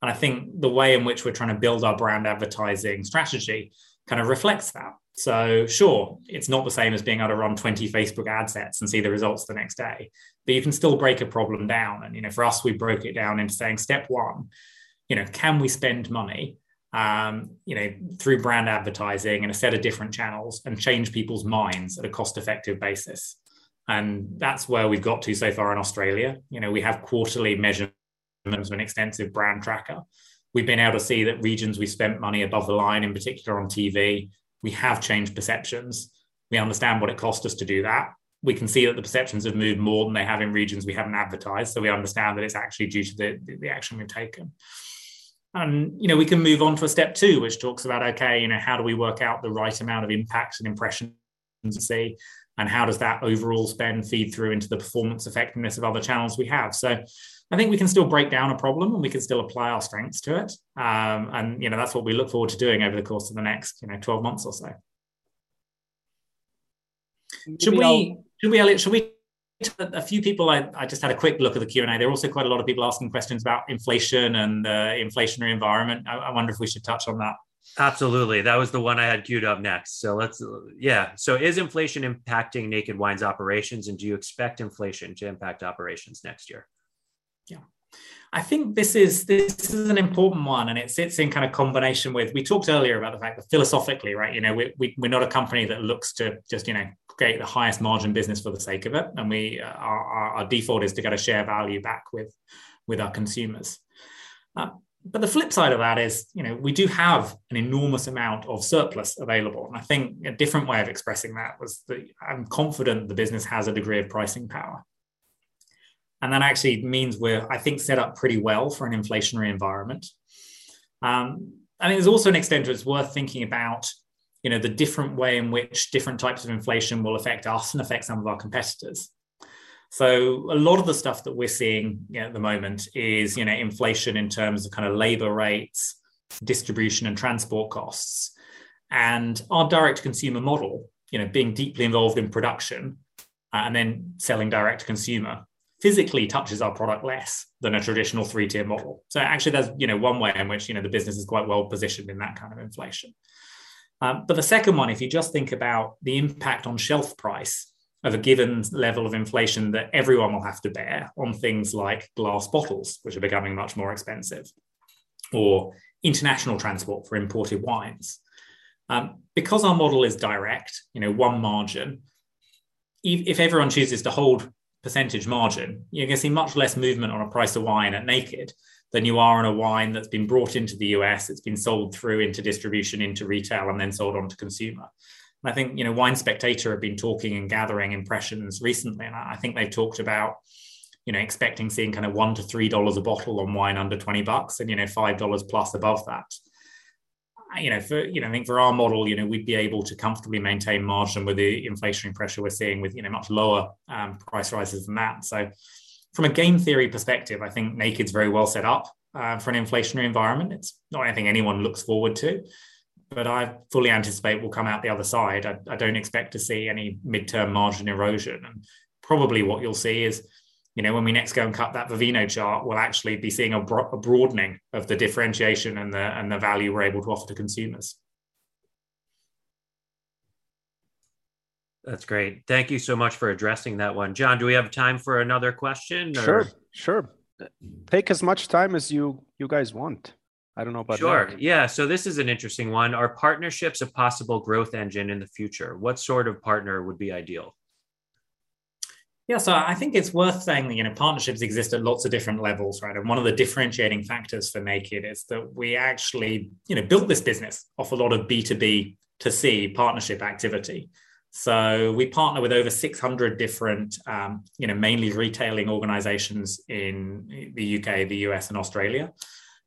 And I think the way in which we're trying to build our brand advertising strategy kind of reflects that. So, sure, it's not the same as being able to run 20 Facebook ad sets and see the results the next day, but you can still break a problem down. And, you know, for us, we broke it down into saying step one you know, can we spend money, um, you know, through brand advertising and a set of different channels and change people's minds at a cost-effective basis? And that's where we've got to so far in Australia. You know, we have quarterly measurements of an extensive brand tracker. We've been able to see that regions we spent money above the line, in particular on TV, we have changed perceptions. We understand what it cost us to do that. We can see that the perceptions have moved more than they have in regions we haven't advertised. So we understand that it's actually due to the, the action we've taken and you know we can move on to a step two which talks about okay you know how do we work out the right amount of impacts and impressions to see? And how does that overall spend feed through into the performance effectiveness of other channels we have? So i think we can still break down a problem and we can still apply our strengths to it. Um, and you know that's what we look forward to doing over the course of the next you know 12 months or so. Should we should we Elliot, should we a few people I, I, just had a quick look at the q&a there are also quite a lot of people asking questions about inflation and the inflationary environment I, I, wonder if we should touch on that Absolutely. That was the one I had queued up next. So let's, yeah. So is inflation impacting Naked Wine's operations and do you expect inflation to impact operations next year? Yeah. I think this is this is an important one, and it sits in kind of combination with. We talked earlier about the fact that philosophically, right? You know, we, we we're not a company that looks to just you know create the highest margin business for the sake of it, and we uh, our, our default is to get a share value back with with our consumers. Uh, but the flip side of that is, you know, we do have an enormous amount of surplus available. And I think a different way of expressing that was that I'm confident the business has a degree of pricing power. And that actually means we're, I think, set up pretty well for an inflationary environment. Um, I mean, there's also an extent to it's worth thinking about, you know, the different way in which different types of inflation will affect us and affect some of our competitors. So a lot of the stuff that we're seeing you know, at the moment is you know inflation in terms of kind of labor rates, distribution and transport costs, and our direct consumer model, you know, being deeply involved in production uh, and then selling direct to consumer physically touches our product less than a traditional three tier model. So actually, there's you know one way in which you know the business is quite well positioned in that kind of inflation. Um, but the second one, if you just think about the impact on shelf price of a given level of inflation that everyone will have to bear on things like glass bottles, which are becoming much more expensive, or international transport for imported wines. Um, because our model is direct, you know, one margin, if, if everyone chooses to hold percentage margin, you're going to see much less movement on a price of wine at Naked than you are on a wine that's been brought into the US, it's been sold through into distribution, into retail, and then sold on to consumer. And I think you know Wine Spectator have been talking and gathering impressions recently, and I think they've talked about you know expecting seeing kind of one to three dollars a bottle on wine under twenty bucks, and you know five dollars plus above that. You know, for you know, I think for our model, you know, we'd be able to comfortably maintain margin with the inflationary pressure we're seeing with you know much lower um, price rises than that. So, from a game theory perspective, I think Naked's very well set up uh, for an inflationary environment. It's not anything anyone looks forward to but I fully anticipate we'll come out the other side. I, I, don't expect to see any midterm margin erosion. And probably what you'll see is, you know, when we next go and cut that Vivino chart, we'll actually be seeing a, bro- a broadening of the differentiation and the and the value we're able to offer to consumers. That's great. Thank you so much for addressing that one. John, do we have time for another question? Or? Sure, sure. Take as much time as you you guys want. I don't know about sure. That. Yeah. So this is an interesting one. Are partnerships a possible growth engine in the future? What sort of partner would be ideal? Yeah, so I think it's worth saying that you know partnerships exist at lots of different levels, right? And one of the differentiating factors for Naked is that we actually you know built this business off a lot of B two B to C partnership activity. So we partner with over 600 different, um, you know, mainly retailing organizations in the UK, the US, and Australia.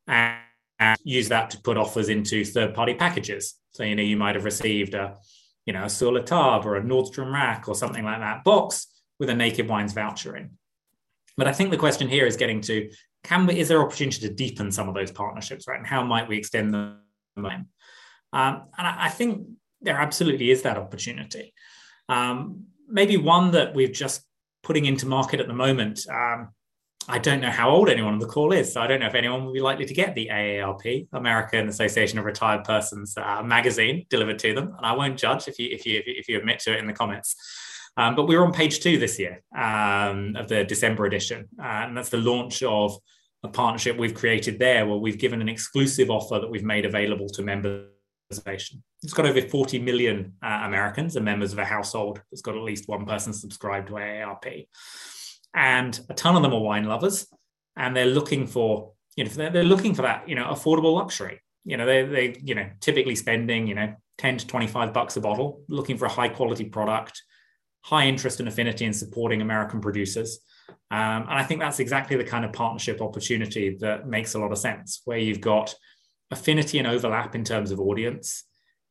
And and use that to put offers into third party packages. So, you know, you might have received a, you know, a La or a Nordstrom rack or something like that box with a Naked Wines voucher in. But I think the question here is getting to can we, is there opportunity to deepen some of those partnerships, right? And how might we extend them? Um, and I, I, think there absolutely is that opportunity. Um, maybe one that we're just putting into market at the moment. Um, I don't know how old anyone on the call is, so I don't know if anyone would be likely to get the AARP, American Association of Retired Persons uh, magazine, delivered to them. And I won't judge if you if you if you admit to it in the comments. Um, but we were on page two this year um, of the December edition, uh, and that's the launch of a partnership we've created there, where we've given an exclusive offer that we've made available to members. It's got over 40 million uh, Americans and members of a household that's got at least one person subscribed to AARP and a ton of them are wine lovers, and they're looking for you know they're, looking for that you know affordable luxury. You know they they you know typically spending you know ten to twenty five bucks a bottle, looking for a high quality product, high interest and affinity in supporting American producers. Um, and I think that's exactly the kind of partnership opportunity that makes a lot of sense, where you've got affinity and overlap in terms of audience.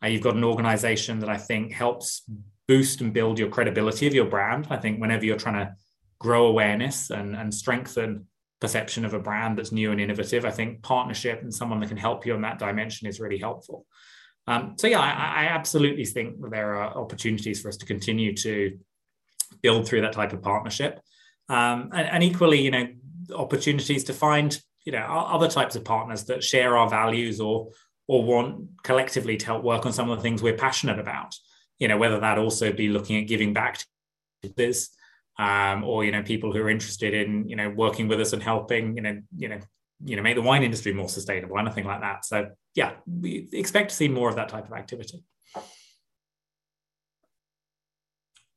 Uh, you've got an organization that I think helps boost and build your credibility of your brand. I think whenever you're trying to grow awareness and, and strengthen perception of a brand that's new and innovative, I think partnership and someone that can help you on that dimension is really helpful. Um, so yeah, I, I, absolutely think that there are opportunities for us to continue to build through that type of partnership, um, and, and, equally, you know, opportunities to find you know other types of partners that share our values or or want collectively to help work on some of the things we're passionate about. You know, whether that also be looking at giving back to this, um, or you know, people who are interested in you know working with us and helping you know you know you know make the wine industry more sustainable, anything like that. So yeah, we expect to see more of that type of activity.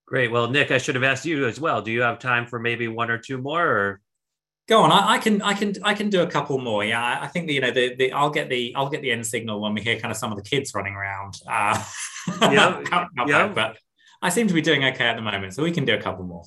Great. Well, Nick, I should have asked you as well. Do you have time for maybe one or two more, or Go on. I, I, can. I can. I can do a couple more. Yeah. I, I think that, you know the, the I'll get the I'll get the end signal when we hear kind of some of the kids running around. Uh, yeah. yeah. But I seem to be doing okay at the moment, so we can do a couple more.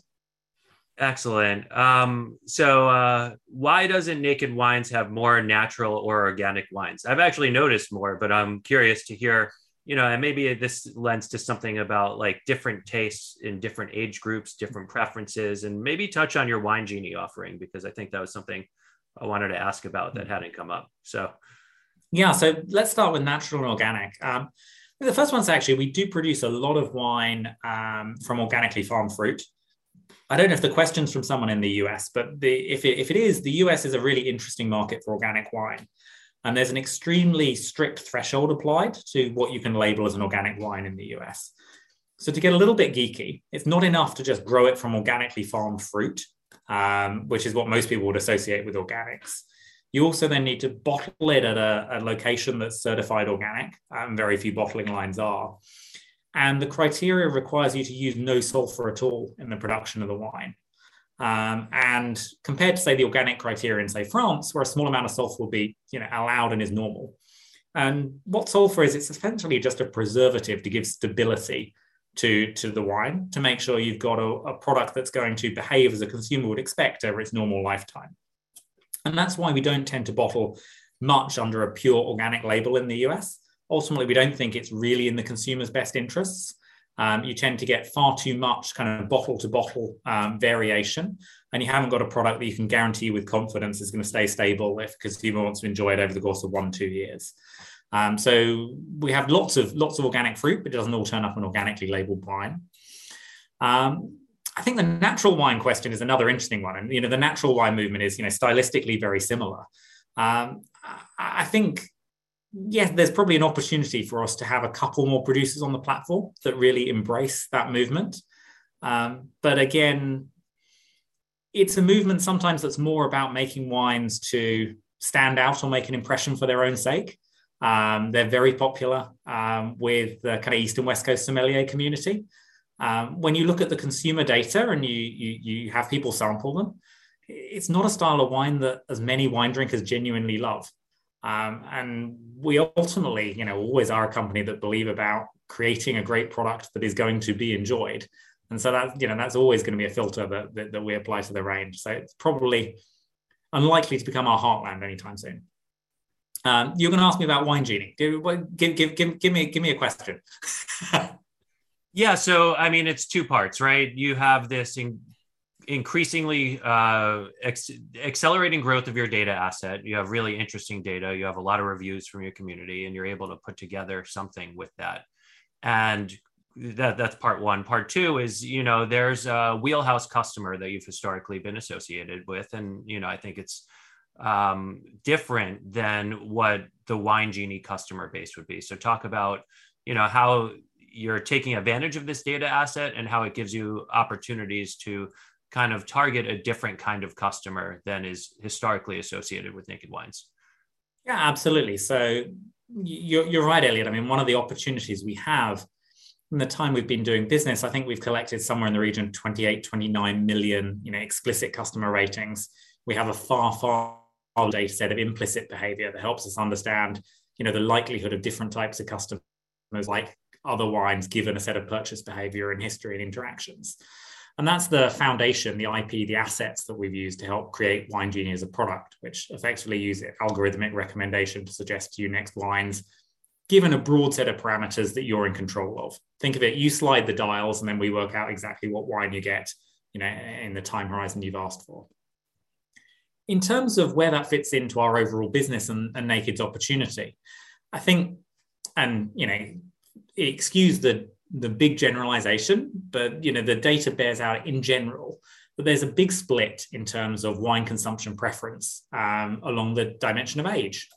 Excellent. Um, so, uh, why doesn't Naked Wines have more natural or organic wines? I've actually noticed more, but I'm curious to hear you know, and maybe this lends to something about like different tastes in different age groups, different preferences, and maybe touch on your wine genie offering because I think that was something I wanted to ask about that hadn't come up. So, yeah, so let's start with natural and organic. Um, the first one's actually we do produce a lot of wine um, from organically farmed fruit. I don't know if the question's from someone in the US, but the, if, it, if it is, the US is a really interesting market for organic wine. And there's an extremely strict threshold applied to what you can label as an organic wine in the US. So, to get a little bit geeky, it's not enough to just grow it from organically farmed fruit, um, which is what most people would associate with organics. You also then need to bottle it at a, a location that's certified organic, and very few bottling lines are. And the criteria requires you to use no sulfur at all in the production of the wine. Um, and compared to say the organic criteria in say France, where a small amount of sulfur will be you know allowed and is normal. And what sulfur is, it's essentially just a preservative to give stability to, to the wine to make sure you've got a, a product that's going to behave as a consumer would expect over its normal lifetime. And that's why we don't tend to bottle much under a pure organic label in the US. Ultimately, we don't think it's really in the consumer's best interests um, you tend to get far too much kind of bottle to bottle um, variation, and you haven't got a product that you can guarantee with confidence is going to stay stable if consumer wants to enjoy it over the course of one two years. Um, so we have lots of lots of organic fruit, but it doesn't all turn up in organically labeled wine. Um, I think the natural wine question is another interesting one, and you know the natural wine movement is you know stylistically very similar. Um, I think yes, there's probably an opportunity for us to have a couple more producers on the platform that really embrace that movement. Um, but again, it's a movement sometimes that's more about making wines to stand out or make an impression for their own sake. Um, they're very popular um, with the kind of East and West Coast sommelier community. Um, when you look at the consumer data and you, you, you have people sample them, it's not a style of wine that as many wine drinkers genuinely love. Um, and we ultimately, you know, always are a company that believe about creating a great product that is going to be enjoyed. And so that, you know, that's always going to be a filter that, that, that we apply to the range. So it's probably unlikely to become our heartland anytime soon. Um, you're going to ask me about Wine Genie. Give, give, give, give, give me, give me a question. yeah. So, I mean, it's two parts, right? You have this in, increasingly uh, ex- accelerating growth of your data asset. You have really interesting data. You have a lot of reviews from your community, and you're able to put together something with that. And that that's part one. Part two is you know there's a wheelhouse customer that you've historically been associated with, and you know I think it's um, different than what the wine genie customer base would be. So talk about you know how you're taking advantage of this data asset and how it gives you opportunities to kind of target a different kind of customer than is historically associated with naked wines. Yeah, absolutely. So you're, you're right, Elliot. I mean, one of the opportunities we have in the time we've been doing business, I think we've collected somewhere in the region of 28, 29 million, you know, explicit customer ratings. We have a far, far data set of implicit behavior that helps us understand, you know, the likelihood of different types of customers like other wines given a set of purchase behavior and history and interactions. And that's the foundation, the IP, the assets that we've used to help create Wine Genie as a product, which effectively use algorithmic recommendation to suggest to you next wines, given a broad set of parameters that you're in control of. Think of it, you slide the dials and then we work out exactly what wine you get, you know, in the time horizon you've asked for. In terms of where that fits into our overall business and, and Naked's opportunity, I think, and you know, excuse the the big generalization, but you know the data bears out in general that there's a big split in terms of wine consumption preference um, along the dimension of age.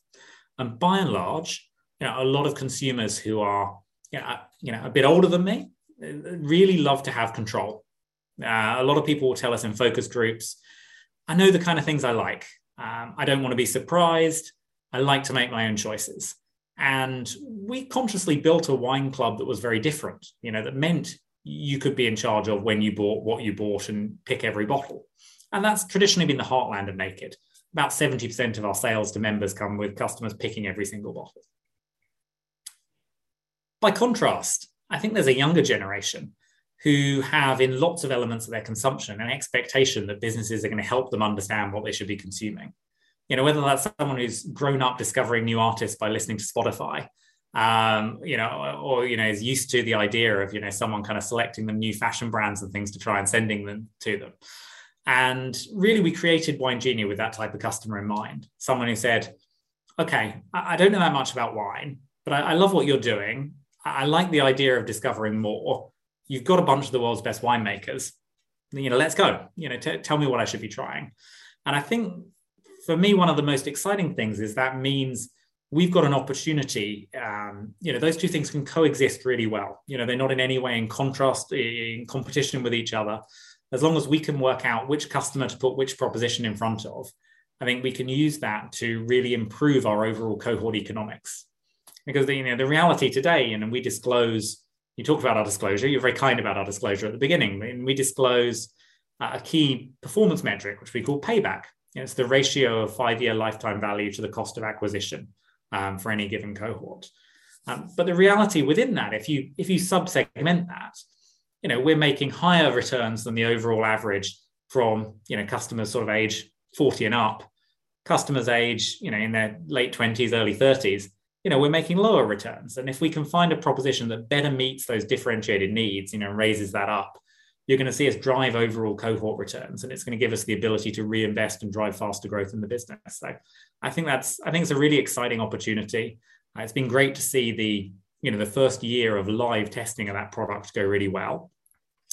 And by and large, you know, a lot of consumers who are you know, you know a bit older than me really love to have control. Uh, a lot of people will tell us in focus groups, I know the kind of things I like. Um, I don't want to be surprised. I like to make my own choices. And we consciously built a wine club that was very different, you know, that meant you could be in charge of when you bought what you bought and pick every bottle. And that's traditionally been the heartland of Naked. About 70% of our sales to members come with customers picking every single bottle. By contrast, I think there's a younger generation who have, in lots of elements of their consumption, an expectation that businesses are going to help them understand what they should be consuming. You know, whether that's someone who's grown up discovering new artists by listening to Spotify, um, you know, or you know, is used to the idea of you know someone kind of selecting them new fashion brands and things to try and sending them to them. And really, we created Wine Genie with that type of customer in mind. Someone who said, "Okay, I, don't know that much about wine, but I, I love what you're doing. I, I like the idea of discovering more you've got a bunch of the world's best winemakers. You know, let's go. You know, t- tell me what I should be trying. And I think for me, one of the most exciting things is that means we've got an opportunity. Um, you know, those two things can coexist really well. You know, they're not in any way in contrast, in competition with each other. As long as we can work out which customer to put which proposition in front of, I think we can use that to really improve our overall cohort economics. Because the, you know, the reality today, and we disclose you talk about our disclosure. You're very kind about our disclosure at the beginning. And we disclose a key performance metric, which we call payback. It's the ratio of five year lifetime value to the cost of acquisition um, for any given cohort. Um, but the reality within that, if you if you subsegment that, you know we're making higher returns than the overall average from you know customers sort of age 40 and up, customers age you know in their late 20s, early 30s you know, we're making lower returns. And if we can find a proposition that better meets those differentiated needs, you know, raises that up, you're going to see us drive overall cohort returns, and it's going to give us the ability to reinvest and drive faster growth in the business. So, I think that's I think it's a really exciting opportunity. Uh, it's been great to see the you know the first year of live testing of that product go really well,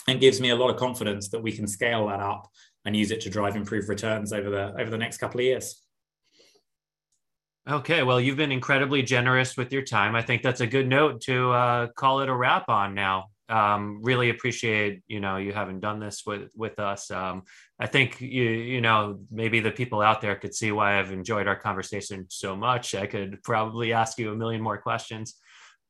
and gives me a lot of confidence that we can scale that up and use it to drive improved returns over the over the next couple of years. Okay, well, you've been incredibly generous with your time. I think that's a good note to uh, call it a wrap on now. Um, really appreciate you know you having done this with with us. Um, I think you you know maybe the people out there could see why I've enjoyed our conversation so much. I could probably ask you a million more questions,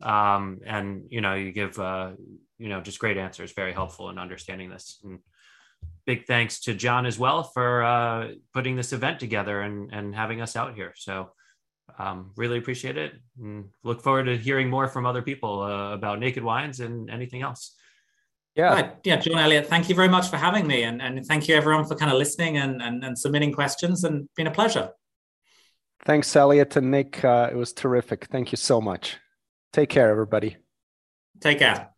um, and you know you give uh, you know just great answers, very helpful in understanding this. And big thanks to John as well for uh, putting this event together and and having us out here. So um, really appreciate it. And look forward to hearing more from other people uh, about naked wines and anything else. Yeah. Right. yeah john elliott thank you very much for having me and, and thank you everyone for kind of listening and, and, and submitting questions and been a pleasure. Thanks elliott and nick. Uh, it was terrific. Thank you so much. Take care everybody. Take care